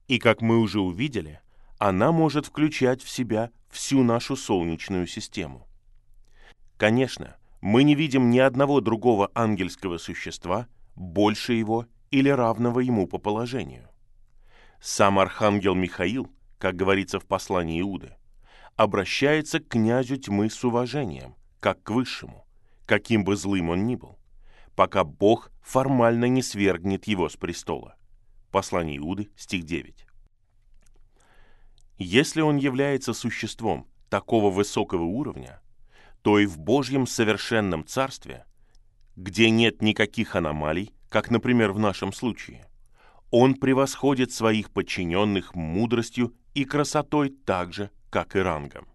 S1: И, как мы уже увидели, она может включать в себя всю нашу Солнечную систему. Конечно, мы не видим ни одного другого ангельского существа, больше его или равного ему по положению. Сам архангел Михаил, как говорится в послании Иуды, обращается к князю тьмы с уважением, как к высшему, каким бы злым он ни был, пока Бог формально не свергнет его с престола. Послание Иуды, стих 9. Если он является существом такого высокого уровня, то и в Божьем совершенном царстве, где нет никаких аномалий, как, например, в нашем случае, он превосходит своих подчиненных мудростью и красотой так же, как и рангом.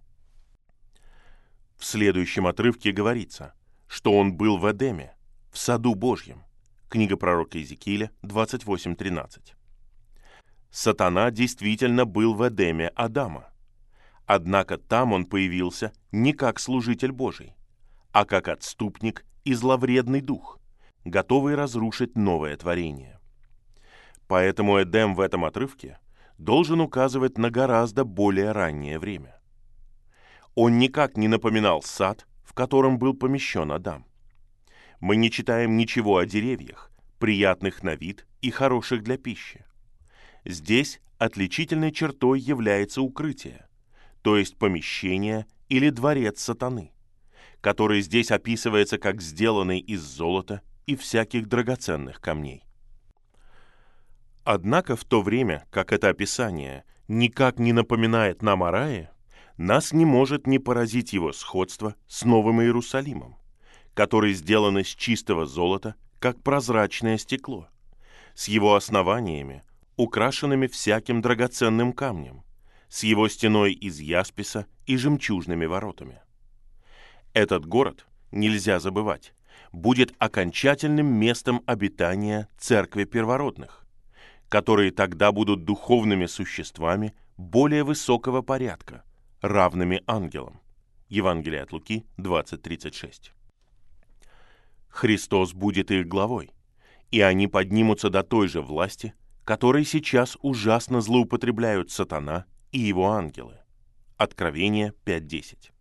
S1: В следующем отрывке говорится, что он был в Эдеме, в саду Божьем. Книга пророка Иезекииля 28.13. Сатана действительно был в Эдеме Адама. Однако там он появился не как служитель Божий, а как отступник и зловредный дух, готовый разрушить новое творение. Поэтому Эдем в этом отрывке должен указывать на гораздо более раннее время. Он никак не напоминал сад, в котором был помещен Адам. Мы не читаем ничего о деревьях, приятных на вид и хороших для пищи. Здесь отличительной чертой является укрытие, то есть помещение или дворец сатаны, который здесь описывается как сделанный из золота и всяких драгоценных камней. Однако в то время, как это описание никак не напоминает нам о рае, нас не может не поразить его сходство с Новым Иерусалимом, который сделан из чистого золота, как прозрачное стекло, с его основаниями, украшенными всяким драгоценным камнем, с его стеной из ясписа и жемчужными воротами. Этот город, нельзя забывать, будет окончательным местом обитания церкви первородных, которые тогда будут духовными существами более высокого порядка, равными ангелам. Евангелие от Луки 20.36. Христос будет их главой, и они поднимутся до той же власти, которой сейчас ужасно злоупотребляют сатана и его ангелы. Откровение 5.10.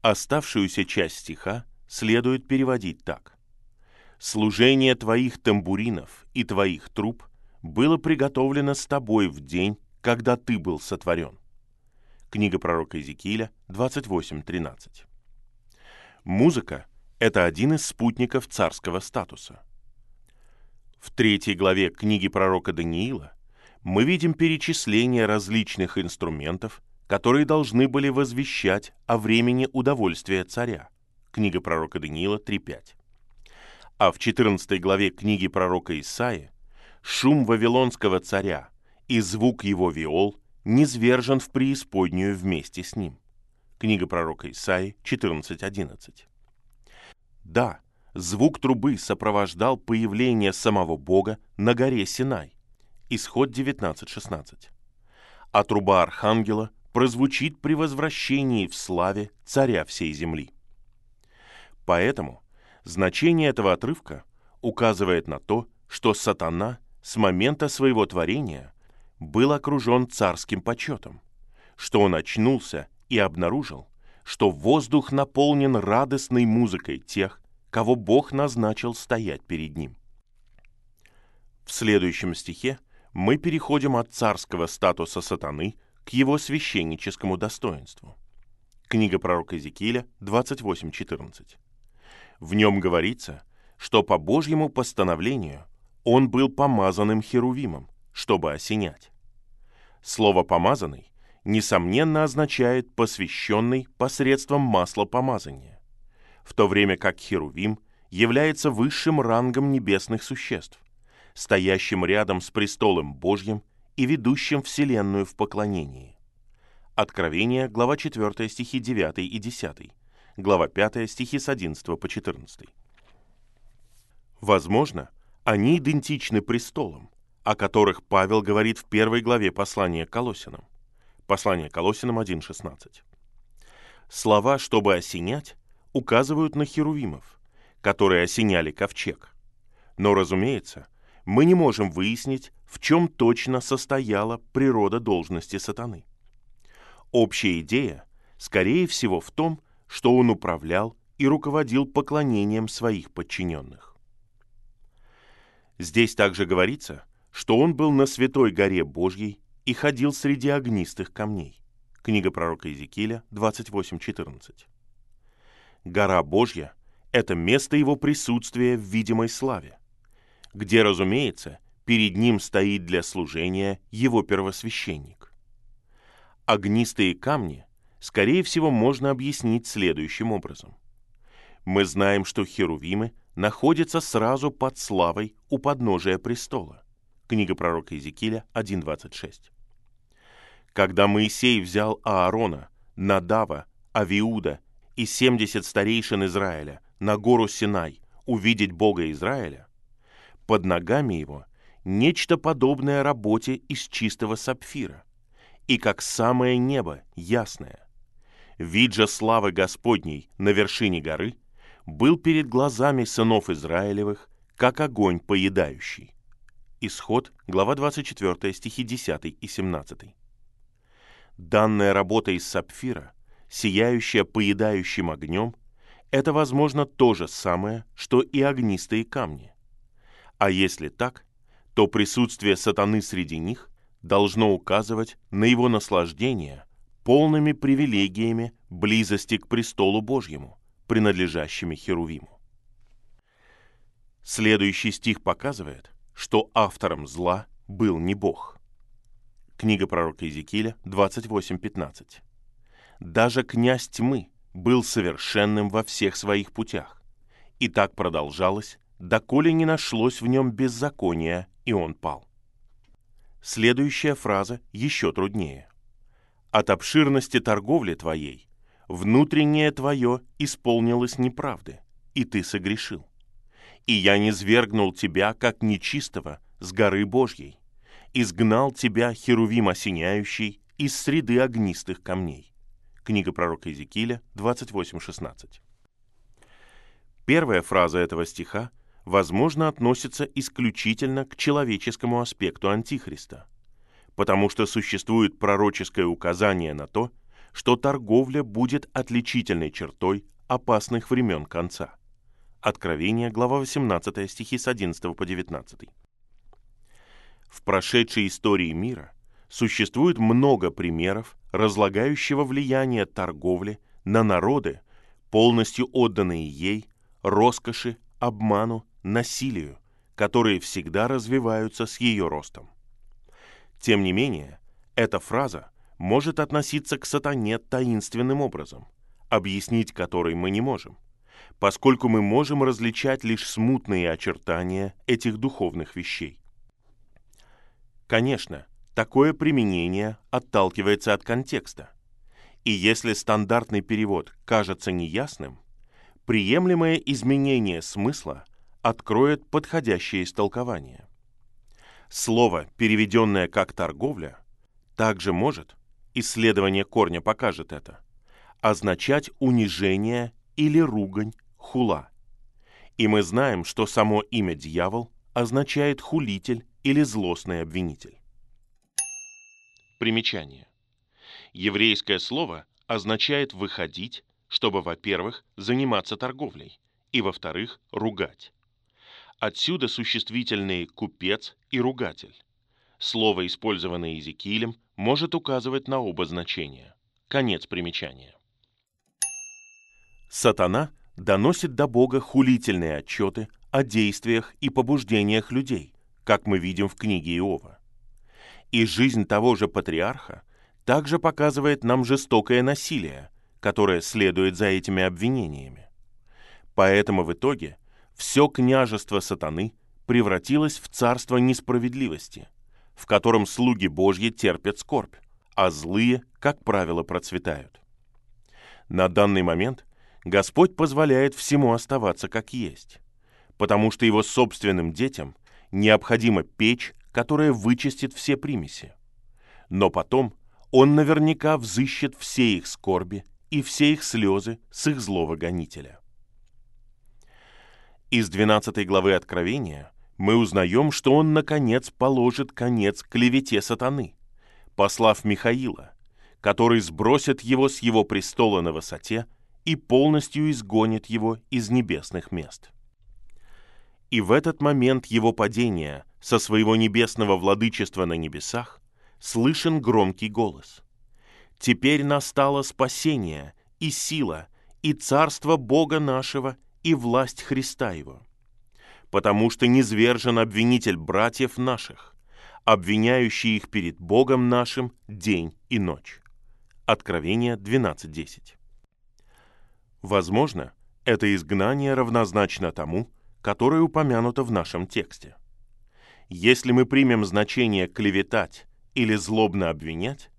S1: Оставшуюся часть стиха следует переводить так служение твоих тамбуринов и твоих труб было приготовлено с тобой в день, когда ты был сотворен. Книга пророка Иезекииля 28.13. Музыка – это один из спутников царского статуса. В третьей главе книги пророка Даниила мы видим перечисление различных инструментов, которые должны были возвещать о времени удовольствия царя. Книга пророка Даниила 3.5. А в 14 главе книги пророка Исаи шум вавилонского царя и звук его виол низвержен в преисподнюю вместе с ним. Книга пророка Исаи 14.11. Да, звук трубы сопровождал появление самого Бога на горе Синай. Исход 19.16. А труба архангела прозвучит при возвращении в славе царя всей земли. Поэтому Значение этого отрывка указывает на то, что сатана с момента своего творения был окружен царским почетом, что он очнулся и обнаружил, что воздух наполнен радостной музыкой тех, кого Бог назначил стоять перед ним. В следующем стихе мы переходим от царского статуса сатаны к его священническому достоинству. Книга пророка Иезекииля 28.14. В нем говорится, что по Божьему постановлению он был помазанным херувимом, чтобы осенять. Слово «помазанный» несомненно означает «посвященный посредством масла помазания». в то время как Херувим является высшим рангом небесных существ, стоящим рядом с престолом Божьим и ведущим Вселенную в поклонении. Откровение, глава 4, стихи 9 и 10, глава 5, стихи с 11 по 14. Возможно, они идентичны престолам, о которых Павел говорит в первой главе послания к Колосинам. Послание к Колосинам 1.16. Слова «чтобы осенять» указывают на херувимов, которые осеняли ковчег. Но, разумеется, мы не можем выяснить, в чем точно состояла природа должности сатаны. Общая идея, скорее всего, в том, что он управлял и руководил поклонением своих подчиненных. Здесь также говорится, что он был на святой горе Божьей и ходил среди огнистых камней. Книга пророка Иезекииля 28.14. Гора Божья – это место его присутствия в видимой славе, где, разумеется, перед ним стоит для служения его первосвященник. Огнистые камни, скорее всего, можно объяснить следующим образом. Мы знаем, что херувимы находятся сразу под славой у подножия престола. Книга пророка Иезекииля 1.26. Когда Моисей взял Аарона, Надава, Авиуда и 70 старейшин Израиля на гору Синай увидеть Бога Израиля, под ногами его нечто подобное работе из чистого сапфира, и как самое небо ясное. Вид же славы Господней на вершине горы был перед глазами сынов Израилевых, как огонь поедающий. Исход, глава 24, стихи 10 и 17. Данная работа из сапфира, сияющая поедающим огнем, это, возможно, то же самое, что и огнистые камни. А если так, то присутствие сатаны среди них должно указывать на его наслаждение полными привилегиями близости к престолу Божьему, принадлежащими Херувиму. Следующий стих показывает, что автором зла был не Бог. Книга пророка Иезекииля 28.15. Даже князь тьмы был совершенным во всех своих путях. И так продолжалось, доколе не нашлось в нем беззакония, и он пал. Следующая фраза еще труднее. «От обширности торговли твоей внутреннее твое исполнилось неправды, и ты согрешил. И я не свергнул тебя, как нечистого, с горы Божьей, изгнал тебя, херувим осеняющий, из среды огнистых камней». Книга пророка Иезекииля 28.16. Первая фраза этого стиха – возможно, относится исключительно к человеческому аспекту Антихриста, потому что существует пророческое указание на то, что торговля будет отличительной чертой опасных времен конца. Откровение, глава 18, стихи с 11 по 19. В прошедшей истории мира существует много примеров разлагающего влияния торговли на народы, полностью отданные ей, роскоши, обману насилию, которые всегда развиваются с ее ростом. Тем не менее, эта фраза может относиться к сатане таинственным образом, объяснить который мы не можем, поскольку мы можем различать лишь смутные очертания этих духовных вещей. Конечно, такое применение отталкивается от контекста. И если стандартный перевод кажется неясным, приемлемое изменение смысла – откроет подходящее истолкование. Слово, переведенное как «торговля», также может, исследование корня покажет это, означать унижение или ругань хула. И мы знаем, что само имя «дьявол» означает «хулитель» или «злостный обвинитель».
S2: Примечание. Еврейское слово означает «выходить», чтобы, во-первых, заниматься торговлей, и, во-вторых, ругать. Отсюда существительные «купец» и «ругатель». Слово, использованное Иезекиилем, может указывать на оба значения. Конец примечания.
S1: Сатана доносит до Бога хулительные отчеты о действиях и побуждениях людей, как мы видим в книге Иова. И жизнь того же патриарха также показывает нам жестокое насилие, которое следует за этими обвинениями. Поэтому в итоге все княжество сатаны превратилось в царство несправедливости, в котором слуги Божьи терпят скорбь, а злые, как правило, процветают. На данный момент Господь позволяет всему оставаться как есть, потому что его собственным детям необходима печь, которая вычистит все примеси. Но потом он наверняка взыщет все их скорби и все их слезы с их злого гонителя. Из 12 главы Откровения мы узнаем, что он, наконец, положит конец клевете сатаны, послав Михаила, который сбросит его с его престола на высоте и полностью изгонит его из небесных мест. И в этот момент его падения со своего небесного владычества на небесах слышен громкий голос. «Теперь настало спасение и сила, и царство Бога нашего, и власть Христа Его. Потому что низвержен обвинитель братьев наших, обвиняющий их перед Богом нашим день и ночь». Откровение 12.10. Возможно, это изгнание равнозначно тому, которое упомянуто в нашем тексте. Если мы примем значение «клеветать» или «злобно обвинять»,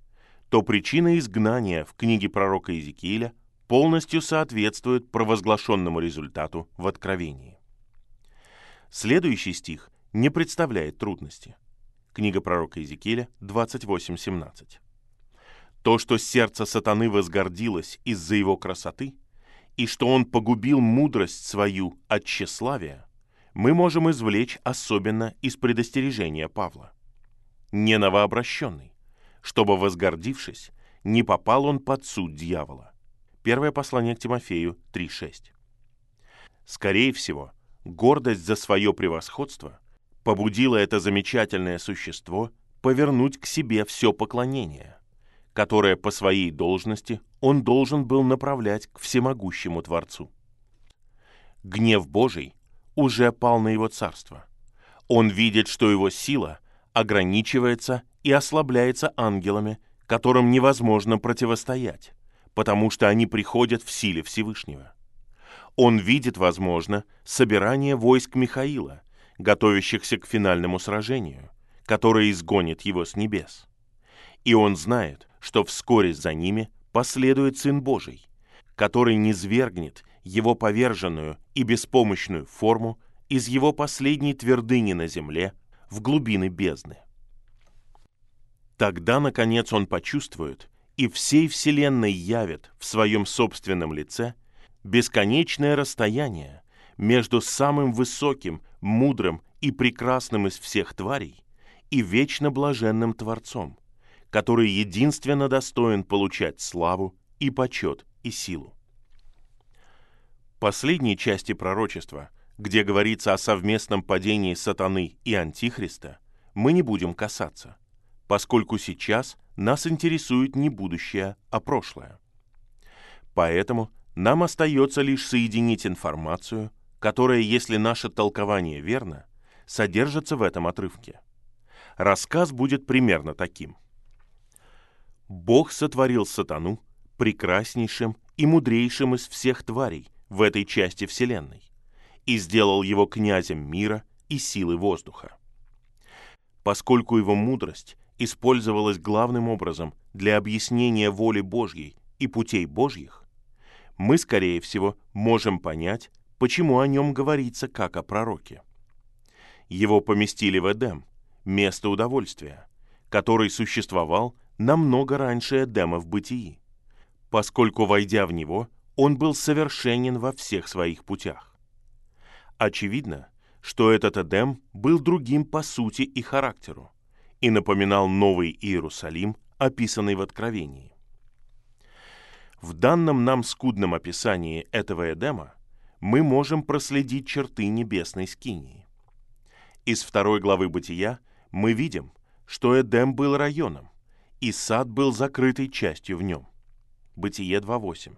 S1: то причина изгнания в книге пророка Иезекииля полностью соответствует провозглашенному результату в Откровении. Следующий стих не представляет трудности. Книга пророка Иезекииля 28.17. То, что сердце сатаны возгордилось из-за его красоты, и что он погубил мудрость свою от тщеславия, мы можем извлечь особенно из предостережения Павла. Не новообращенный, чтобы, возгордившись, не попал он под суд дьявола. Первое послание к Тимофею 3.6. Скорее всего, гордость за свое превосходство побудила это замечательное существо повернуть к себе все поклонение, которое по своей должности он должен был направлять к всемогущему Творцу. Гнев Божий уже пал на его царство. Он видит, что его сила ограничивается и ослабляется ангелами, которым невозможно противостоять, потому что они приходят в силе Всевышнего. Он видит, возможно, собирание войск Михаила, готовящихся к финальному сражению, которое изгонит его с небес. И он знает, что вскоре за ними последует Сын Божий, который низвергнет его поверженную и беспомощную форму из его последней твердыни на земле в глубины бездны. Тогда, наконец, он почувствует и всей Вселенной явит в своем собственном лице бесконечное расстояние между самым высоким, мудрым и прекрасным из всех тварей и вечно блаженным Творцом – который единственно достоин получать славу и почет и силу. Последней части пророчества, где говорится о совместном падении сатаны и антихриста, мы не будем касаться, поскольку сейчас нас интересует не будущее, а прошлое. Поэтому нам остается лишь соединить информацию, которая, если наше толкование верно, содержится в этом отрывке. Рассказ будет примерно таким – Бог сотворил сатану прекраснейшим и мудрейшим из всех тварей в этой части Вселенной и сделал его князем мира и силы воздуха. Поскольку его мудрость использовалась главным образом для объяснения воли Божьей и путей Божьих, мы, скорее всего, можем понять, почему о нем говорится как о пророке. Его поместили в Эдем, место удовольствия, который существовал намного раньше Эдема в бытии, поскольку, войдя в него, он был совершенен во всех своих путях. Очевидно, что этот Эдем был другим по сути и характеру и напоминал Новый Иерусалим, описанный в Откровении. В данном нам скудном описании этого Эдема мы можем проследить черты небесной скинии. Из второй главы Бытия мы видим, что Эдем был районом, и сад был закрытой частью в нем. Бытие 2.8.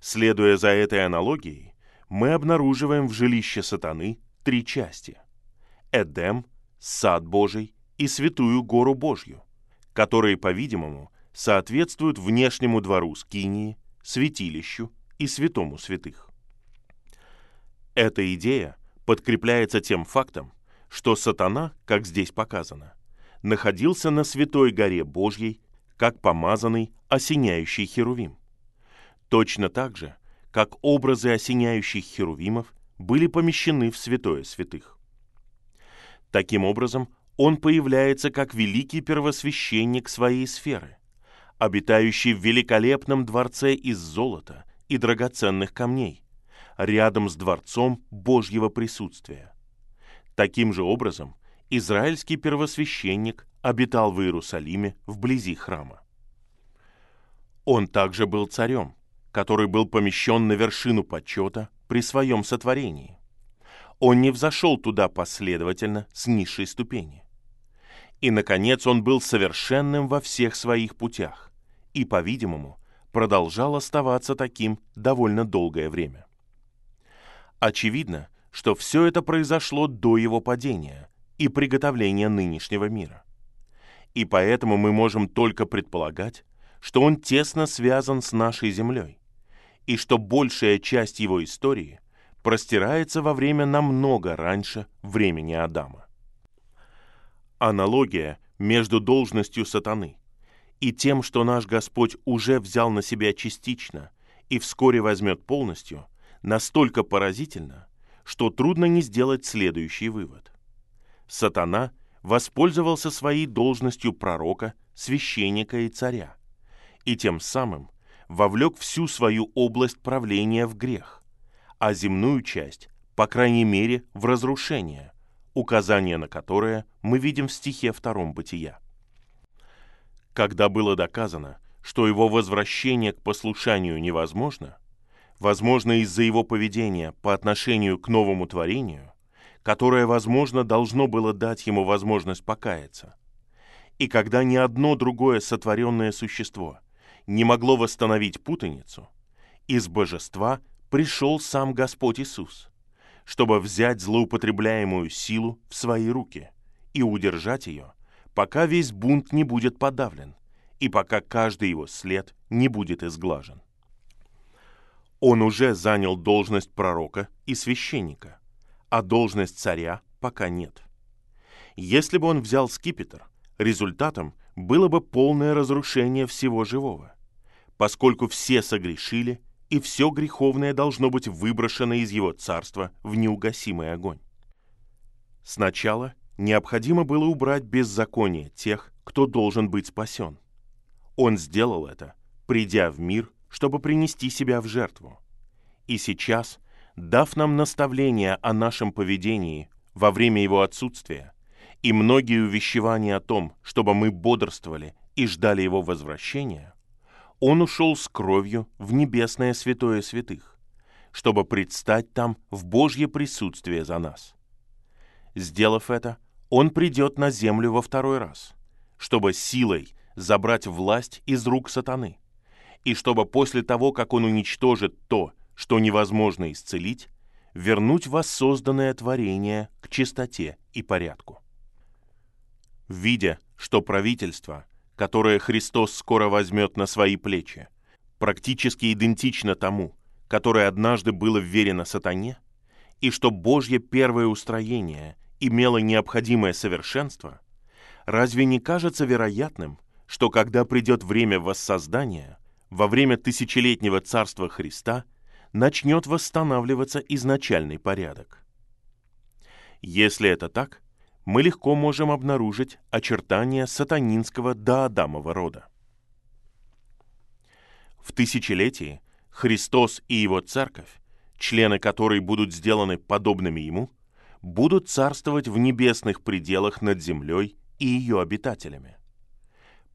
S1: Следуя за этой аналогией, мы обнаруживаем в жилище сатаны три части. Эдем, сад Божий и святую гору Божью, которые, по-видимому, соответствуют внешнему двору Скинии, святилищу и святому святых. Эта идея подкрепляется тем фактом, что сатана, как здесь показано, находился на святой горе Божьей, как помазанный, осеняющий херувим. Точно так же, как образы осеняющих херувимов были помещены в святое святых. Таким образом, он появляется как великий первосвященник своей сферы, обитающий в великолепном дворце из золота и драгоценных камней, рядом с дворцом Божьего присутствия. Таким же образом, израильский первосвященник обитал в Иерусалиме вблизи храма. Он также был царем, который был помещен на вершину почета при своем сотворении. Он не взошел туда последовательно с низшей ступени. И, наконец, он был совершенным во всех своих путях и, по-видимому, продолжал оставаться таким довольно долгое время. Очевидно, что все это произошло до его падения и приготовления нынешнего мира. И поэтому мы можем только предполагать, что он тесно связан с нашей Землей, и что большая часть его истории простирается во время намного раньше времени Адама. Аналогия между должностью сатаны и тем, что наш Господь уже взял на себя частично и вскоре возьмет полностью, настолько поразительна, что трудно не сделать следующий вывод. Сатана воспользовался своей должностью пророка, священника и царя, и тем самым вовлек всю свою область правления в грех, а земную часть, по крайней мере, в разрушение, указание на которое мы видим в стихе втором Бытия. Когда было доказано, что его возвращение к послушанию невозможно, возможно из-за его поведения по отношению к новому творению, которое, возможно, должно было дать ему возможность покаяться, и когда ни одно другое сотворенное существо – не могло восстановить путаницу, из божества пришел сам Господь Иисус, чтобы взять злоупотребляемую силу в свои руки и удержать ее, пока весь бунт не будет подавлен и пока каждый его след не будет изглажен. Он уже занял должность пророка и священника, а должность царя пока нет. Если бы он взял скипетр, результатом было бы полное разрушение всего живого поскольку все согрешили, и все греховное должно быть выброшено из его царства в неугасимый огонь. Сначала необходимо было убрать беззаконие тех, кто должен быть спасен. Он сделал это, придя в мир, чтобы принести себя в жертву. И сейчас, дав нам наставление о нашем поведении во время его отсутствия и многие увещевания о том, чтобы мы бодрствовали и ждали его возвращения, он ушел с кровью в небесное святое святых, чтобы предстать там в Божье присутствие за нас. Сделав это, он придет на землю во второй раз, чтобы силой забрать власть из рук сатаны, и чтобы после того, как он уничтожит то, что невозможно исцелить, вернуть воссозданное творение к чистоте и порядку. Видя, что правительство – которое Христос скоро возьмет на свои плечи, практически идентично тому, которое однажды было вверено сатане, и что Божье первое устроение имело необходимое совершенство, разве не кажется вероятным, что когда придет время воссоздания, во время тысячелетнего царства Христа, начнет восстанавливаться изначальный порядок? Если это так, мы легко можем обнаружить очертания сатанинского доадамова рода. В тысячелетии Христос и его церковь, члены которой будут сделаны подобными ему, будут царствовать в небесных пределах над землей и ее обитателями.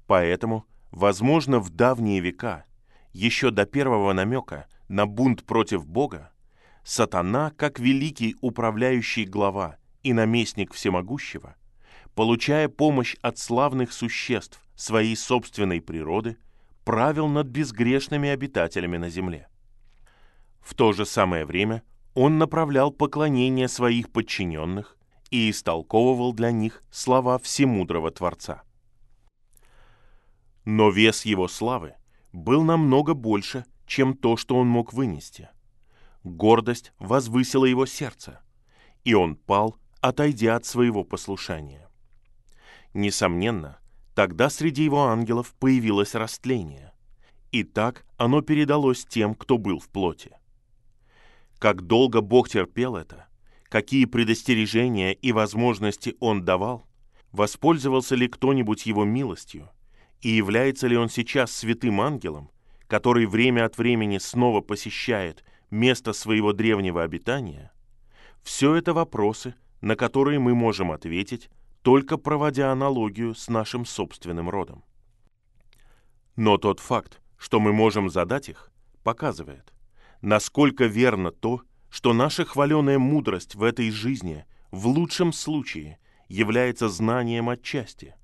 S1: Поэтому, возможно, в давние века, еще до первого намека на бунт против Бога, сатана, как великий управляющий глава и наместник всемогущего, получая помощь от славных существ своей собственной природы, правил над безгрешными обитателями на земле. В то же самое время он направлял поклонение своих подчиненных и истолковывал для них слова всемудрого Творца. Но вес его славы был намного больше, чем то, что он мог вынести. гордость возвысила его сердце, и он пал, отойдя от своего послушания. Несомненно, тогда среди его ангелов появилось растление, и так оно передалось тем, кто был в плоти. Как долго Бог терпел это, какие предостережения и возможности Он давал, воспользовался ли кто-нибудь Его милостью, и является ли Он сейчас святым ангелом, который время от времени снова посещает место своего древнего обитания, все это вопросы, на которые мы можем ответить, только проводя аналогию с нашим собственным родом. Но тот факт, что мы можем задать их, показывает, насколько верно то, что наша хваленая мудрость в этой жизни в лучшем случае является знанием отчасти,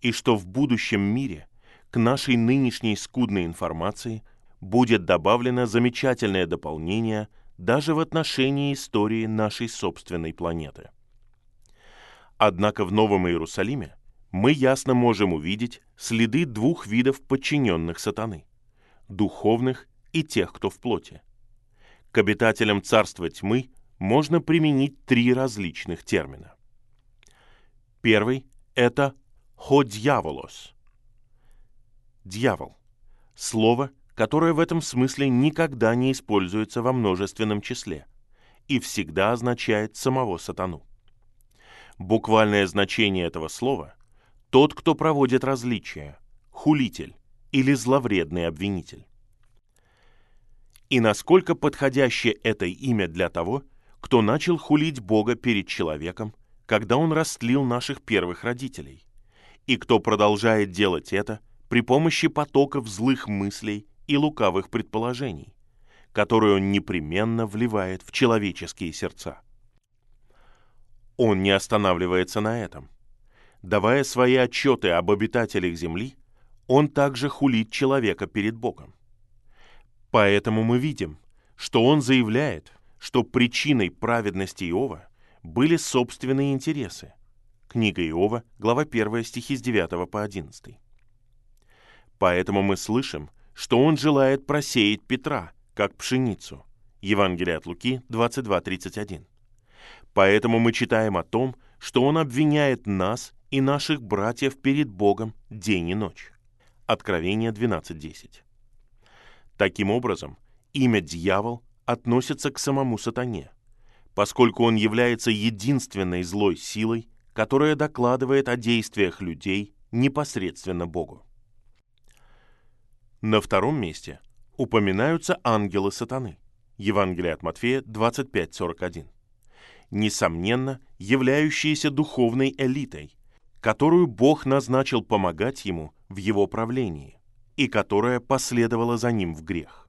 S1: и что в будущем мире к нашей нынешней скудной информации – будет добавлено замечательное дополнение даже в отношении истории нашей собственной планеты. Однако в Новом Иерусалиме мы ясно можем увидеть следы двух видов подчиненных сатаны – духовных и тех, кто в плоти. К обитателям царства тьмы можно применить три различных термина. Первый – это «ходьяволос» – дьявол. Слово, которое в этом смысле никогда не используется во множественном числе и всегда означает самого сатану. Буквальное значение этого слова – тот, кто проводит различия, хулитель или зловредный обвинитель. И насколько подходящее это имя для того, кто начал хулить Бога перед человеком, когда он растлил наших первых родителей, и кто продолжает делать это при помощи потоков злых мыслей и лукавых предположений, которые он непременно вливает в человеческие сердца. Он не останавливается на этом. Давая свои отчеты об обитателях Земли, он также хулит человека перед Богом. Поэтому мы видим, что он заявляет, что причиной праведности Иова были собственные интересы. Книга Иова, глава 1, стихи с 9 по 11. Поэтому мы слышим, что он желает просеять Петра, как пшеницу. Евангелие от Луки 22.31. Поэтому мы читаем о том, что он обвиняет нас и наших братьев перед Богом день и ночь. Откровение 12.10. Таким образом, имя «дьявол» относится к самому сатане, поскольку он является единственной злой силой, которая докладывает о действиях людей непосредственно Богу. На втором месте упоминаются ангелы сатаны. Евангелие от Матфея 25.41. Несомненно, являющиеся духовной элитой, которую Бог назначил помогать ему в его правлении, и которая последовала за ним в грех.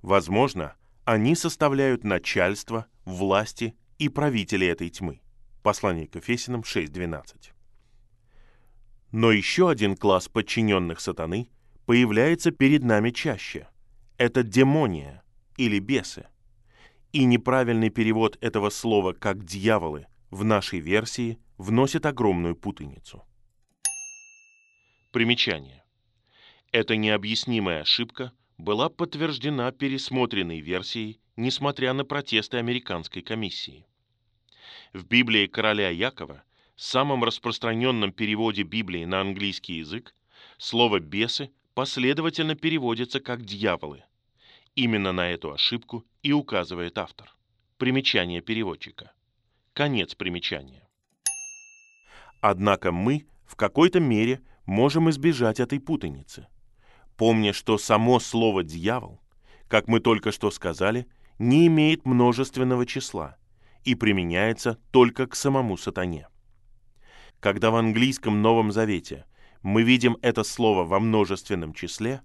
S1: Возможно, они составляют начальство, власти и правители этой тьмы. Послание к Ефесиным 6.12. Но еще один класс подчиненных сатаны – появляется перед нами чаще. Это демония или бесы. И неправильный перевод этого слова как «дьяволы» в нашей версии вносит огромную путаницу.
S2: Примечание. Эта необъяснимая ошибка была подтверждена пересмотренной версией, несмотря на протесты американской комиссии. В Библии короля Якова, самом распространенном переводе Библии на английский язык, слово «бесы» последовательно переводится как «дьяволы». Именно на эту ошибку и указывает автор. Примечание переводчика. Конец примечания.
S1: Однако мы в какой-то мере можем избежать этой путаницы, помня, что само слово «дьявол», как мы только что сказали, не имеет множественного числа и применяется только к самому сатане. Когда в английском Новом Завете мы видим это слово во множественном числе,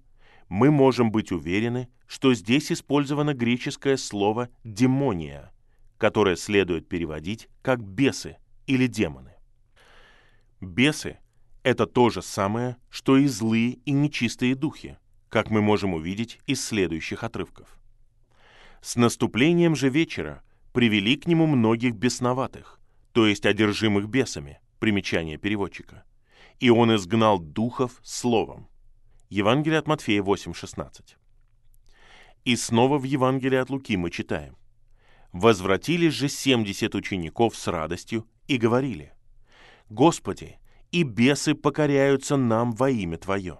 S1: мы можем быть уверены, что здесь использовано греческое слово «демония», которое следует переводить как «бесы» или «демоны». Бесы — это то же самое, что и злые и нечистые духи, как мы можем увидеть из следующих отрывков. С наступлением же вечера привели к нему многих бесноватых, то есть одержимых бесами, примечание переводчика — и он изгнал духов словом. Евангелие от Матфея 8:16. И снова в Евангелии от Луки мы читаем. «Возвратились же семьдесят учеников с радостью и говорили, «Господи, и бесы покоряются нам во имя Твое».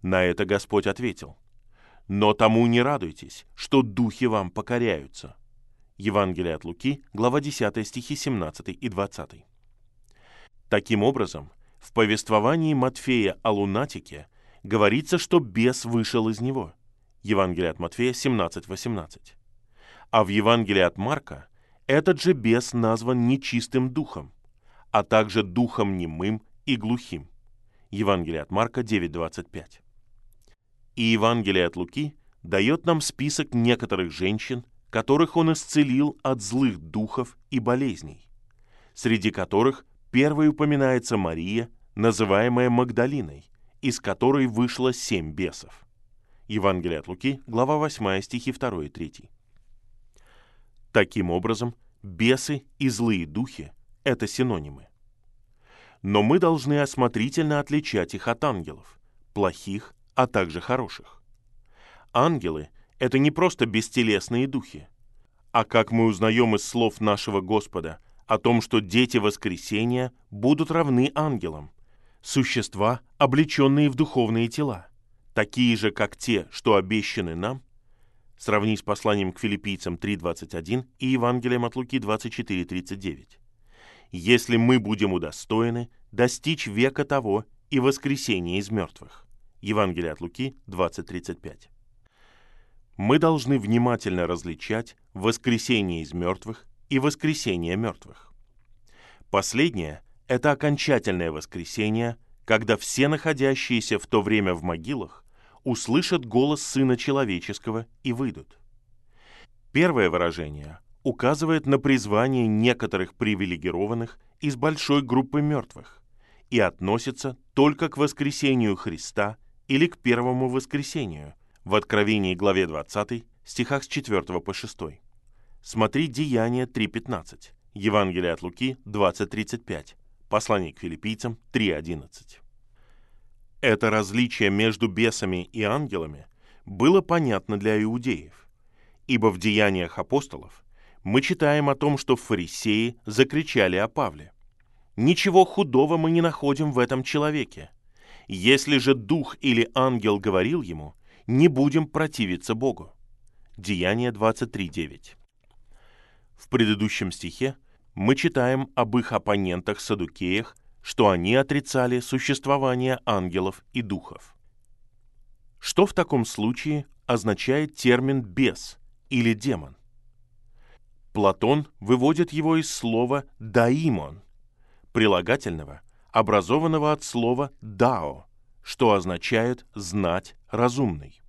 S1: На это Господь ответил, «Но тому не радуйтесь, что духи вам покоряются». Евангелие от Луки, глава 10, стихи 17 и 20. Таким образом, в повествовании Матфея о лунатике говорится, что бес вышел из него. Евангелие от Матфея 17.18. А в Евангелии от Марка этот же бес назван нечистым духом, а также духом немым и глухим. Евангелие от Марка 9.25. И Евангелие от Луки дает нам список некоторых женщин, которых он исцелил от злых духов и болезней, среди которых первой упоминается Мария, называемая Магдалиной, из которой вышло семь бесов. Евангелие от Луки, глава 8, стихи 2 и 3. Таким образом, бесы и злые духи – это синонимы. Но мы должны осмотрительно отличать их от ангелов, плохих, а также хороших. Ангелы – это не просто бестелесные духи, а как мы узнаем из слов нашего Господа о том, что дети воскресения будут равны ангелам, существа, облеченные в духовные тела, такие же, как те, что обещаны нам, Сравни с посланием к филиппийцам 3.21 и Евангелием от Луки 24.39. «Если мы будем удостоены достичь века того и воскресения из мертвых». Евангелие от Луки 20.35. Мы должны внимательно различать воскресение из мертвых и воскресение мертвых. Последнее – это окончательное воскресение, когда все находящиеся в то время в могилах услышат голос Сына Человеческого и выйдут. Первое выражение указывает на призвание некоторых привилегированных из большой группы мертвых и относится только к воскресению Христа или к первому воскресению в Откровении главе 20 стихах с 4 по 6. Смотри Деяние 3.15, Евангелие от Луки 20.35, Послание к филиппийцам 3.11. Это различие между бесами и ангелами было понятно для иудеев, ибо в деяниях апостолов мы читаем о том, что фарисеи закричали о Павле. «Ничего худого мы не находим в этом человеке. Если же дух или ангел говорил ему, не будем противиться Богу». Деяние 23.9. В предыдущем стихе мы читаем об их оппонентах-садукеях что они отрицали существование ангелов и духов. Что в таком случае означает термин «бес» или «демон»? Платон выводит его из слова «даимон», прилагательного, образованного от слова «дао», что означает «знать разумный».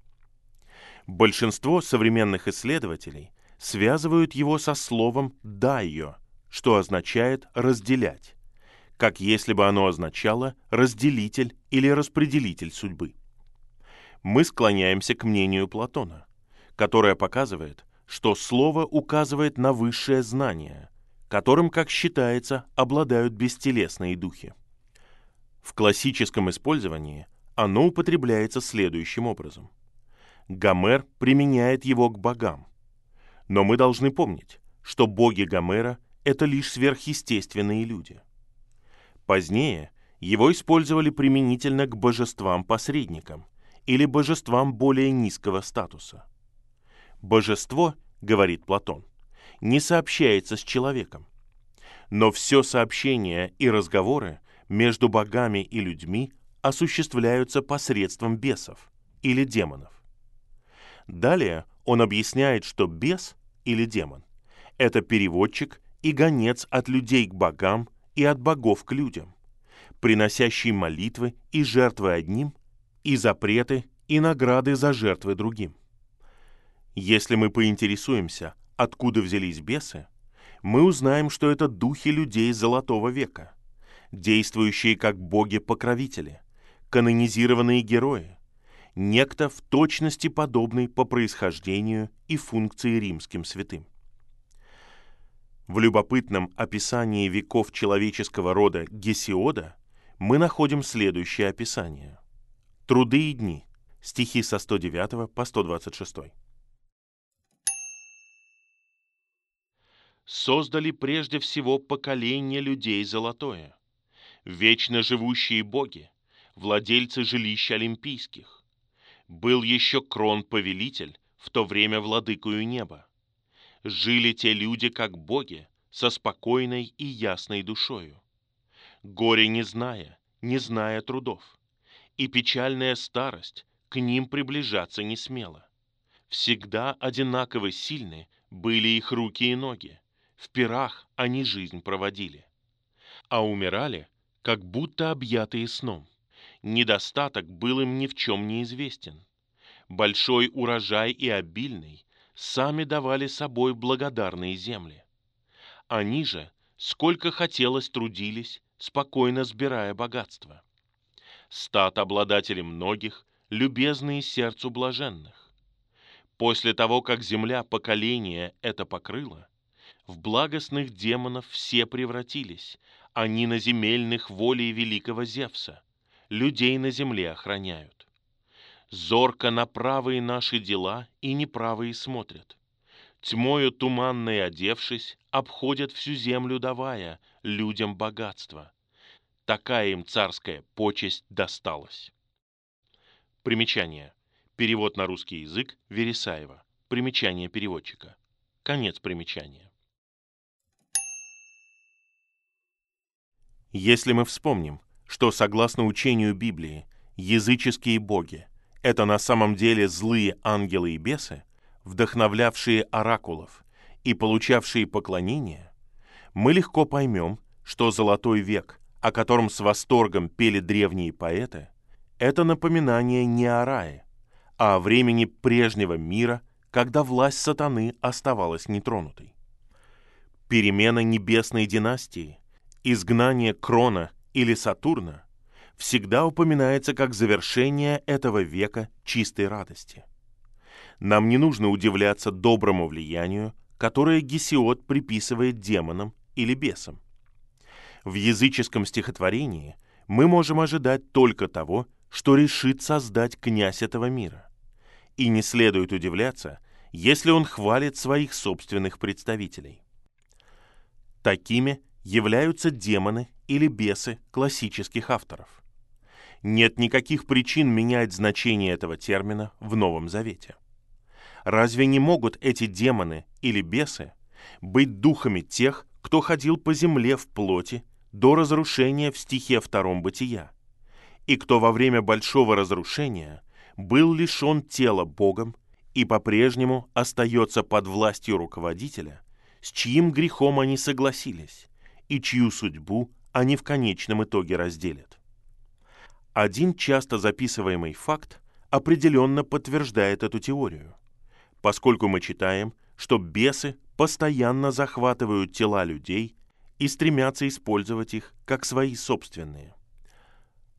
S1: Большинство современных исследователей связывают его со словом «дайо», что означает «разделять» как если бы оно означало «разделитель» или «распределитель судьбы». Мы склоняемся к мнению Платона, которое показывает, что слово указывает на высшее знание, которым, как считается, обладают бестелесные духи. В классическом использовании оно употребляется следующим образом. Гомер применяет его к богам. Но мы должны помнить, что боги Гомера – это лишь сверхъестественные люди – Позднее его использовали применительно к божествам-посредникам или божествам более низкого статуса. Божество, говорит Платон, не сообщается с человеком, но все сообщения и разговоры между богами и людьми осуществляются посредством бесов или демонов. Далее он объясняет, что бес или демон – это переводчик и гонец от людей к богам и от богов к людям, приносящий молитвы и жертвы одним, и запреты, и награды за жертвы другим. Если мы поинтересуемся, откуда взялись бесы, мы узнаем, что это духи людей Золотого века, действующие как боги-покровители, канонизированные герои, некто в точности подобный по происхождению и функции римским святым. В любопытном описании веков человеческого рода Гесиода мы находим следующее описание. «Труды и дни» стихи со 109 по 126.
S2: создали прежде всего поколение людей золотое, вечно живущие боги, владельцы жилищ олимпийских. Был еще крон-повелитель, в то время владыкою неба. Жили те люди, как боги, со спокойной и ясной душою. Горе не зная, не зная трудов, и печальная старость к ним приближаться не смела. Всегда одинаково сильны были их руки и ноги, в пирах они жизнь проводили. А умирали, как будто объятые сном. Недостаток был им ни в чем не известен. Большой урожай и обильный сами давали собой благодарные земли. Они же, сколько хотелось, трудились, спокойно сбирая богатство. Стат обладателей многих, любезные сердцу блаженных. После того, как земля поколения это покрыла, в благостных демонов все превратились, они на земельных волей великого Зевса, людей на земле охраняют. Зорко на правые наши дела и неправые смотрят. Тьмою туманной одевшись, обходят всю землю давая людям богатство. Такая им царская почесть досталась. Примечание. Перевод на русский язык Вересаева. Примечание переводчика. Конец примечания.
S1: Если мы вспомним, что согласно учению Библии, языческие боги – это на самом деле злые ангелы и бесы, вдохновлявшие оракулов и получавшие поклонение, мы легко поймем, что Золотой век, о котором с восторгом пели древние поэты, это напоминание не о рае, а о времени прежнего мира, когда власть сатаны оставалась нетронутой. Перемена небесной династии изгнание Крона или Сатурна всегда упоминается как завершение этого века чистой радости. Нам не нужно удивляться доброму влиянию, которое Гесиод приписывает демонам или бесам. В языческом стихотворении мы можем ожидать только того, что решит создать князь этого мира. И не следует удивляться, если он хвалит своих собственных представителей. Такими являются демоны или бесы классических авторов. Нет никаких причин менять значение этого термина в Новом Завете. Разве не могут эти демоны или бесы быть духами тех, кто ходил по земле в плоти до разрушения в стихе втором Бытия, и кто во время большого разрушения был лишен тела Богом и по-прежнему остается под властью руководителя, с чьим грехом они согласились, и чью судьбу они в конечном итоге разделят. Один часто записываемый факт определенно подтверждает эту теорию, поскольку мы читаем, что бесы постоянно захватывают тела людей и стремятся использовать их как свои собственные.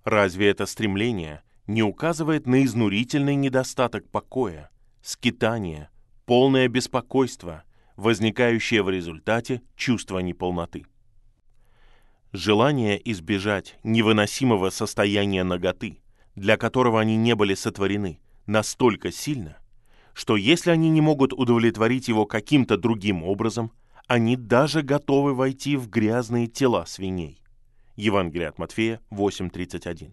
S1: Разве это стремление не указывает на изнурительный недостаток покоя, скитания, полное беспокойство, возникающее в результате чувства неполноты? Желание избежать невыносимого состояния наготы, для которого они не были сотворены, настолько сильно, что если они не могут удовлетворить его каким-то другим образом, они даже готовы войти в грязные тела свиней. Евангелие от Матфея 8.31.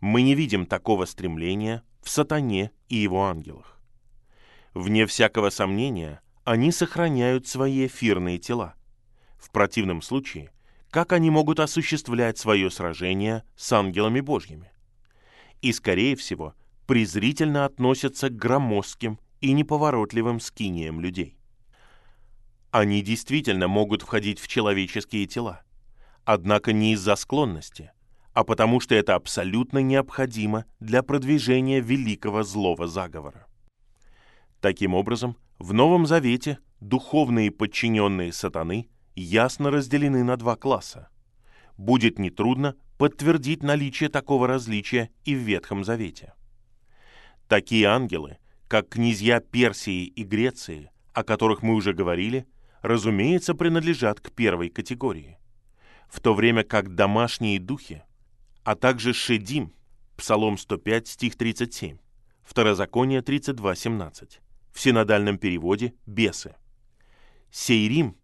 S1: Мы не видим такого стремления в сатане и его ангелах. Вне всякого сомнения, они сохраняют свои эфирные тела. В противном случае как они могут осуществлять свое сражение с ангелами Божьими. И, скорее всего, презрительно относятся к громоздким и неповоротливым скиниям людей. Они действительно могут входить в человеческие тела, однако не из-за склонности, а потому что это абсолютно необходимо для продвижения великого злого заговора. Таким образом, в Новом Завете духовные подчиненные сатаны ясно разделены на два класса. Будет нетрудно подтвердить наличие такого различия и в Ветхом Завете. Такие ангелы, как князья Персии и Греции, о которых мы уже говорили, разумеется, принадлежат к первой категории, в то время как домашние духи, а также Шедим, Псалом 105, стих 37, Второзаконие 32, 17, в синодальном переводе «бесы», Сейрим,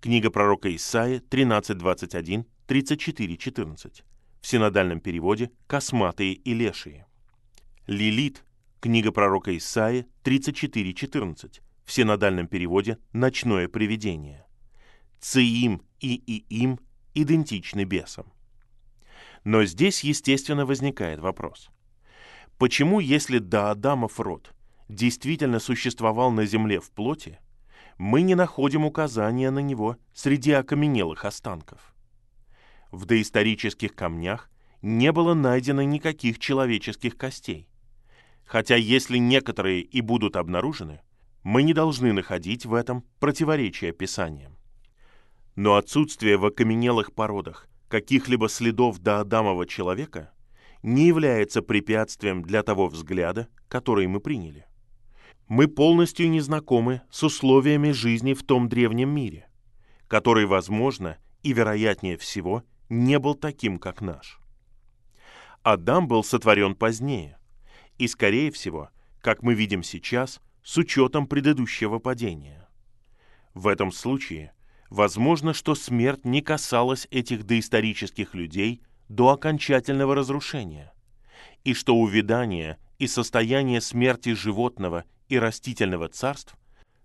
S1: книга пророка Исаия 13.21, 34.14, в синодальном переводе «Косматые и лешие». Лилит, книга пророка Исаия 34.14, в синодальном переводе «Ночное привидение». Циим и Иим идентичны бесам. Но здесь, естественно, возникает вопрос. Почему, если до Адамов род действительно существовал на земле в плоти, мы не находим указания на него среди окаменелых останков? В доисторических камнях не было найдено никаких человеческих костей. Хотя если некоторые и будут обнаружены, мы не должны находить в этом противоречия Писаниям. Но отсутствие в окаменелых породах каких-либо следов до Адамова человека не является препятствием для того взгляда, который мы приняли. Мы полностью не знакомы с условиями жизни в том древнем мире, который, возможно, и вероятнее всего, не был таким, как наш. Адам был сотворен позднее, и, скорее всего, как мы видим сейчас, с учетом предыдущего падения. В этом случае возможно, что смерть не касалась этих доисторических людей до окончательного разрушения, и что увядание и состояние смерти животного и растительного царств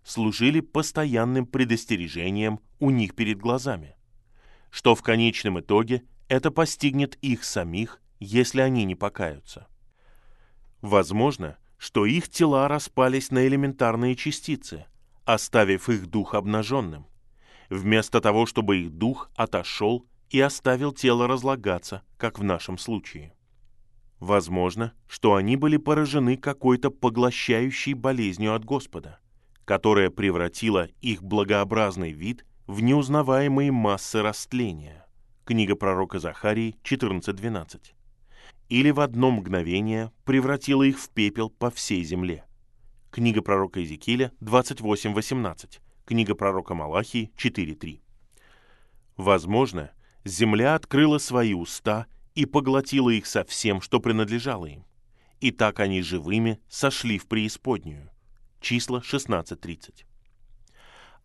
S1: служили постоянным предостережением у них перед глазами, что в конечном итоге это постигнет их самих, если они не покаются. Возможно, что их тела распались на элементарные частицы, оставив их дух обнаженным, вместо того, чтобы их дух отошел и оставил тело разлагаться, как в нашем случае. Возможно, что они были поражены какой-то поглощающей болезнью от Господа, которая превратила их благообразный вид в неузнаваемые массы растления. Книга пророка Захарии 14.12. Или в одно мгновение превратила их в пепел по всей земле. Книга пророка Иезекииля 28.18 Книга пророка Малахии 4.3. Возможно, земля открыла свои уста и поглотила их со всем, что принадлежало им. И так они живыми сошли в преисподнюю. Числа 16.30.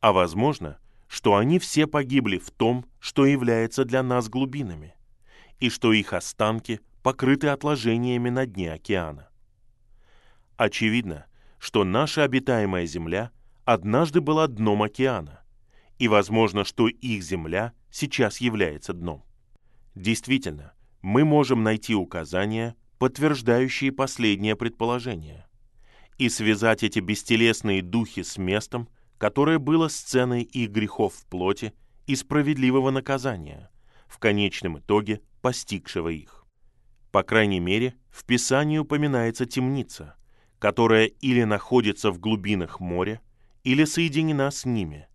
S1: А возможно, что они все погибли в том, что является для нас глубинами, и что их останки покрыты отложениями на дне океана. Очевидно, что наша обитаемая Земля однажды была дном океана, и возможно, что их земля сейчас является дном. Действительно, мы можем найти указания, подтверждающие последнее предположение, и связать эти бестелесные духи с местом, которое было сценой их грехов в плоти и справедливого наказания, в конечном итоге постигшего их. По крайней мере, в Писании упоминается темница, которая или находится в глубинах моря, или соединена с ними,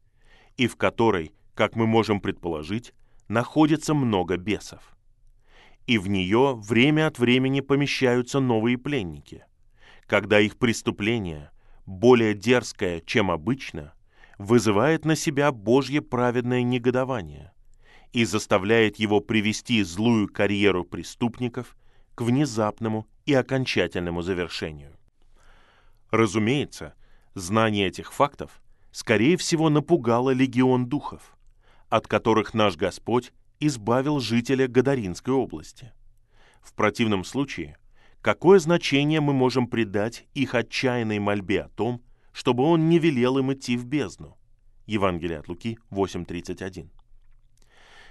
S1: и в которой, как мы можем предположить, находится много бесов. И в нее время от времени помещаются новые пленники, когда их преступление, более дерзкое, чем обычно, вызывает на себя Божье праведное негодование и заставляет его привести злую карьеру преступников к внезапному и окончательному завершению. Разумеется, Знание этих фактов, скорее всего, напугало легион духов, от которых наш Господь избавил жителя Гадаринской области. В противном случае, какое значение мы можем придать их отчаянной мольбе о том, чтобы он не велел им идти в бездну? Евангелие от Луки 8.31.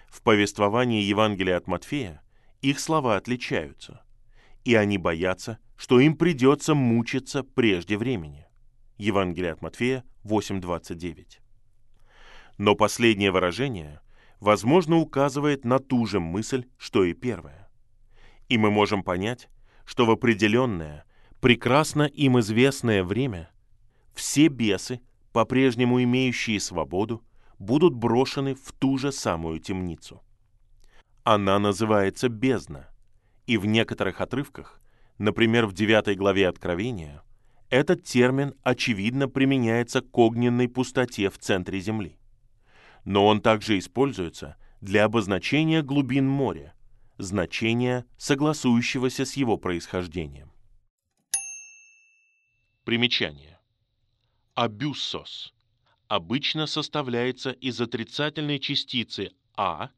S1: В повествовании Евангелия от Матфея их слова отличаются, и они боятся, что им придется мучиться прежде времени. Евангелие от Матфея 8.29. Но последнее выражение, возможно, указывает на ту же мысль, что и первое. И мы можем понять, что в определенное, прекрасно им известное время все бесы, по-прежнему имеющие свободу, будут брошены в ту же самую темницу. Она называется бездна, и в некоторых отрывках, например, в 9 главе Откровения, этот термин, очевидно, применяется к огненной пустоте в центре Земли. Но он также используется для обозначения глубин моря, значения, согласующегося с его происхождением. Примечание. Абюссос.
S2: обычно составляется из отрицательной частицы А,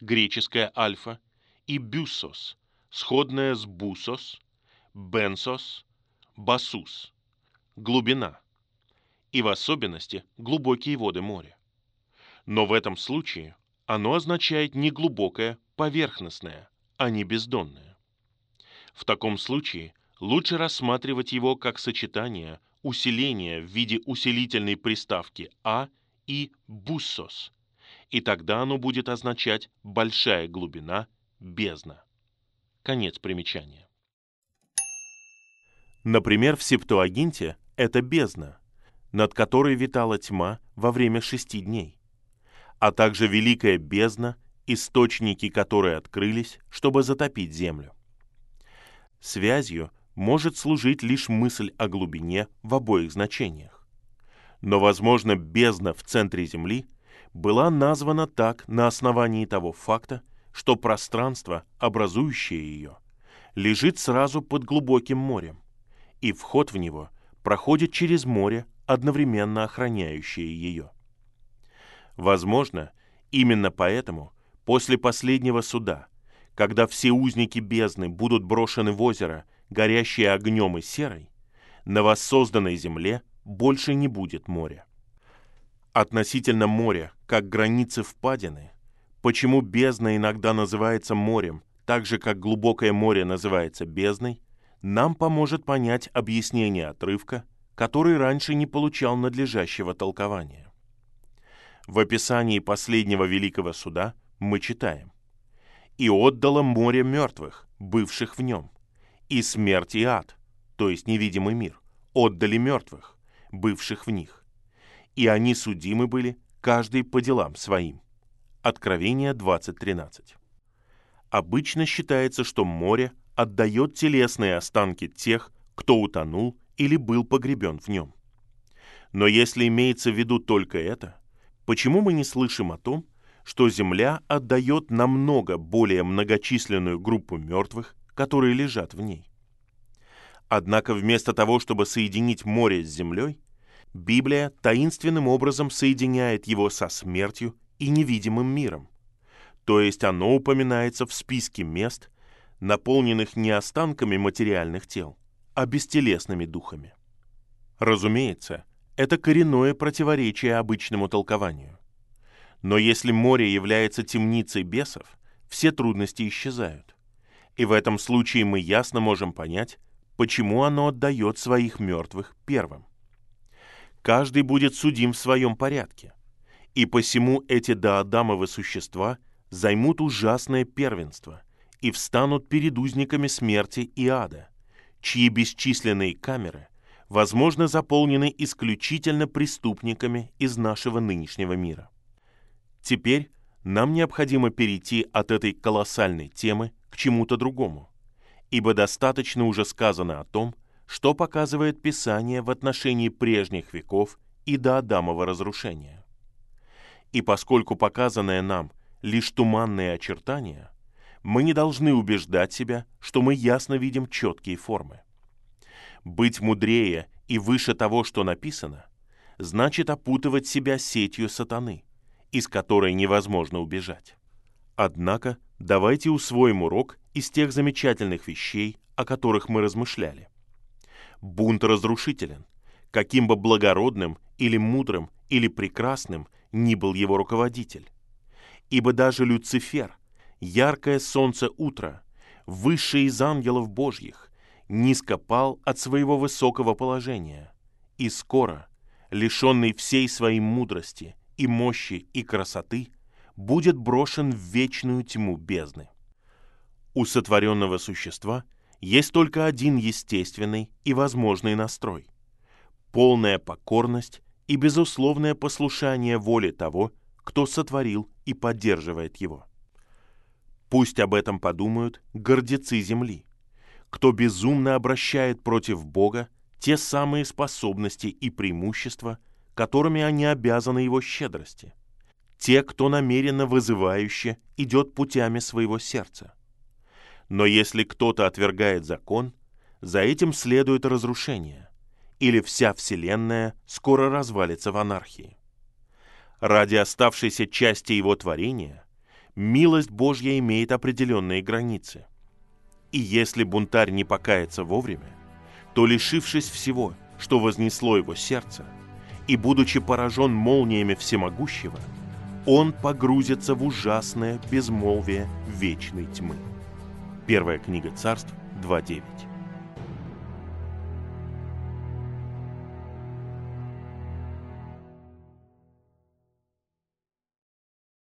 S2: греческая альфа, и бюсос, сходная с бусос, бенсос, басус, глубина, и в особенности глубокие воды моря. Но в этом случае оно означает не глубокое, поверхностное, а не бездонное. В таком случае лучше рассматривать его как сочетание усиления в виде усилительной приставки «а» и «буссос», и тогда оно будет означать «большая глубина», «бездна». Конец примечания.
S1: Например, в Септуагинте это бездна, над которой витала тьма во время шести дней, а также великая бездна, источники которой открылись, чтобы затопить землю. Связью может служить лишь мысль о глубине в обоих значениях. Но, возможно, бездна в центре Земли была названа так на основании того факта, что пространство, образующее ее, лежит сразу под глубоким морем, и вход в него проходит через море, одновременно охраняющее ее. Возможно, именно поэтому после последнего суда, когда все узники бездны будут брошены в озеро – горящей огнем и серой, на воссозданной земле больше не будет моря. Относительно моря, как границы впадины, почему бездна иногда называется морем, так же, как глубокое море называется бездной, нам поможет понять объяснение отрывка, который раньше не получал надлежащего толкования. В описании последнего великого суда мы читаем «И отдало море мертвых, бывших в нем, и смерть и ад, то есть невидимый мир, отдали мертвых, бывших в них. И они судимы были, каждый по делам своим. Откровение 20.13. Обычно считается, что море отдает телесные останки тех, кто утонул или был погребен в нем. Но если имеется в виду только это, почему мы не слышим о том, что Земля отдает намного более многочисленную группу мертвых, которые лежат в ней. Однако вместо того, чтобы соединить море с землей, Библия таинственным образом соединяет его со смертью и невидимым миром. То есть оно упоминается в списке мест, наполненных не останками материальных тел, а бестелесными духами. Разумеется, это коренное противоречие обычному толкованию. Но если море является темницей бесов, все трудности исчезают. И в этом случае мы ясно можем понять, почему оно отдает своих мертвых первым. Каждый будет судим в своем порядке, и посему эти доадамовы существа займут ужасное первенство и встанут перед узниками смерти и ада, чьи бесчисленные камеры, возможно, заполнены исключительно преступниками из нашего нынешнего мира. Теперь нам необходимо перейти от этой колоссальной темы к чему-то другому, ибо достаточно уже сказано о том, что показывает Писание в отношении прежних веков и до Адамова разрушения. И поскольку показанное нам лишь туманные очертания, мы не должны убеждать себя, что мы ясно видим четкие формы. Быть мудрее и выше того, что написано, значит опутывать себя сетью сатаны, из которой невозможно убежать. Однако давайте усвоим урок из тех замечательных вещей, о которых мы размышляли. Бунт разрушителен. Каким бы благородным или мудрым или прекрасным ни был его руководитель. Ибо даже Люцифер, яркое солнце утра, высший из ангелов Божьих, низко пал от своего высокого положения, и скоро, лишенный всей своей мудрости и мощи и красоты, будет брошен в вечную тьму бездны. У сотворенного существа есть только один естественный и возможный настрой – полная покорность и безусловное послушание воле того, кто сотворил и поддерживает его. Пусть об этом подумают гордецы земли, кто безумно обращает против Бога те самые способности и преимущества, которыми они обязаны его щедрости – те, кто намеренно вызывающе идет путями своего сердца. Но если кто-то отвергает закон, за этим следует разрушение, или вся Вселенная скоро развалится в анархии. Ради оставшейся части его творения милость Божья имеет определенные границы. И если бунтарь не покается вовремя, то, лишившись всего, что вознесло его сердце, и будучи поражен молниями всемогущего, он погрузится в ужасное безмолвие вечной тьмы. Первая книга царств 2.9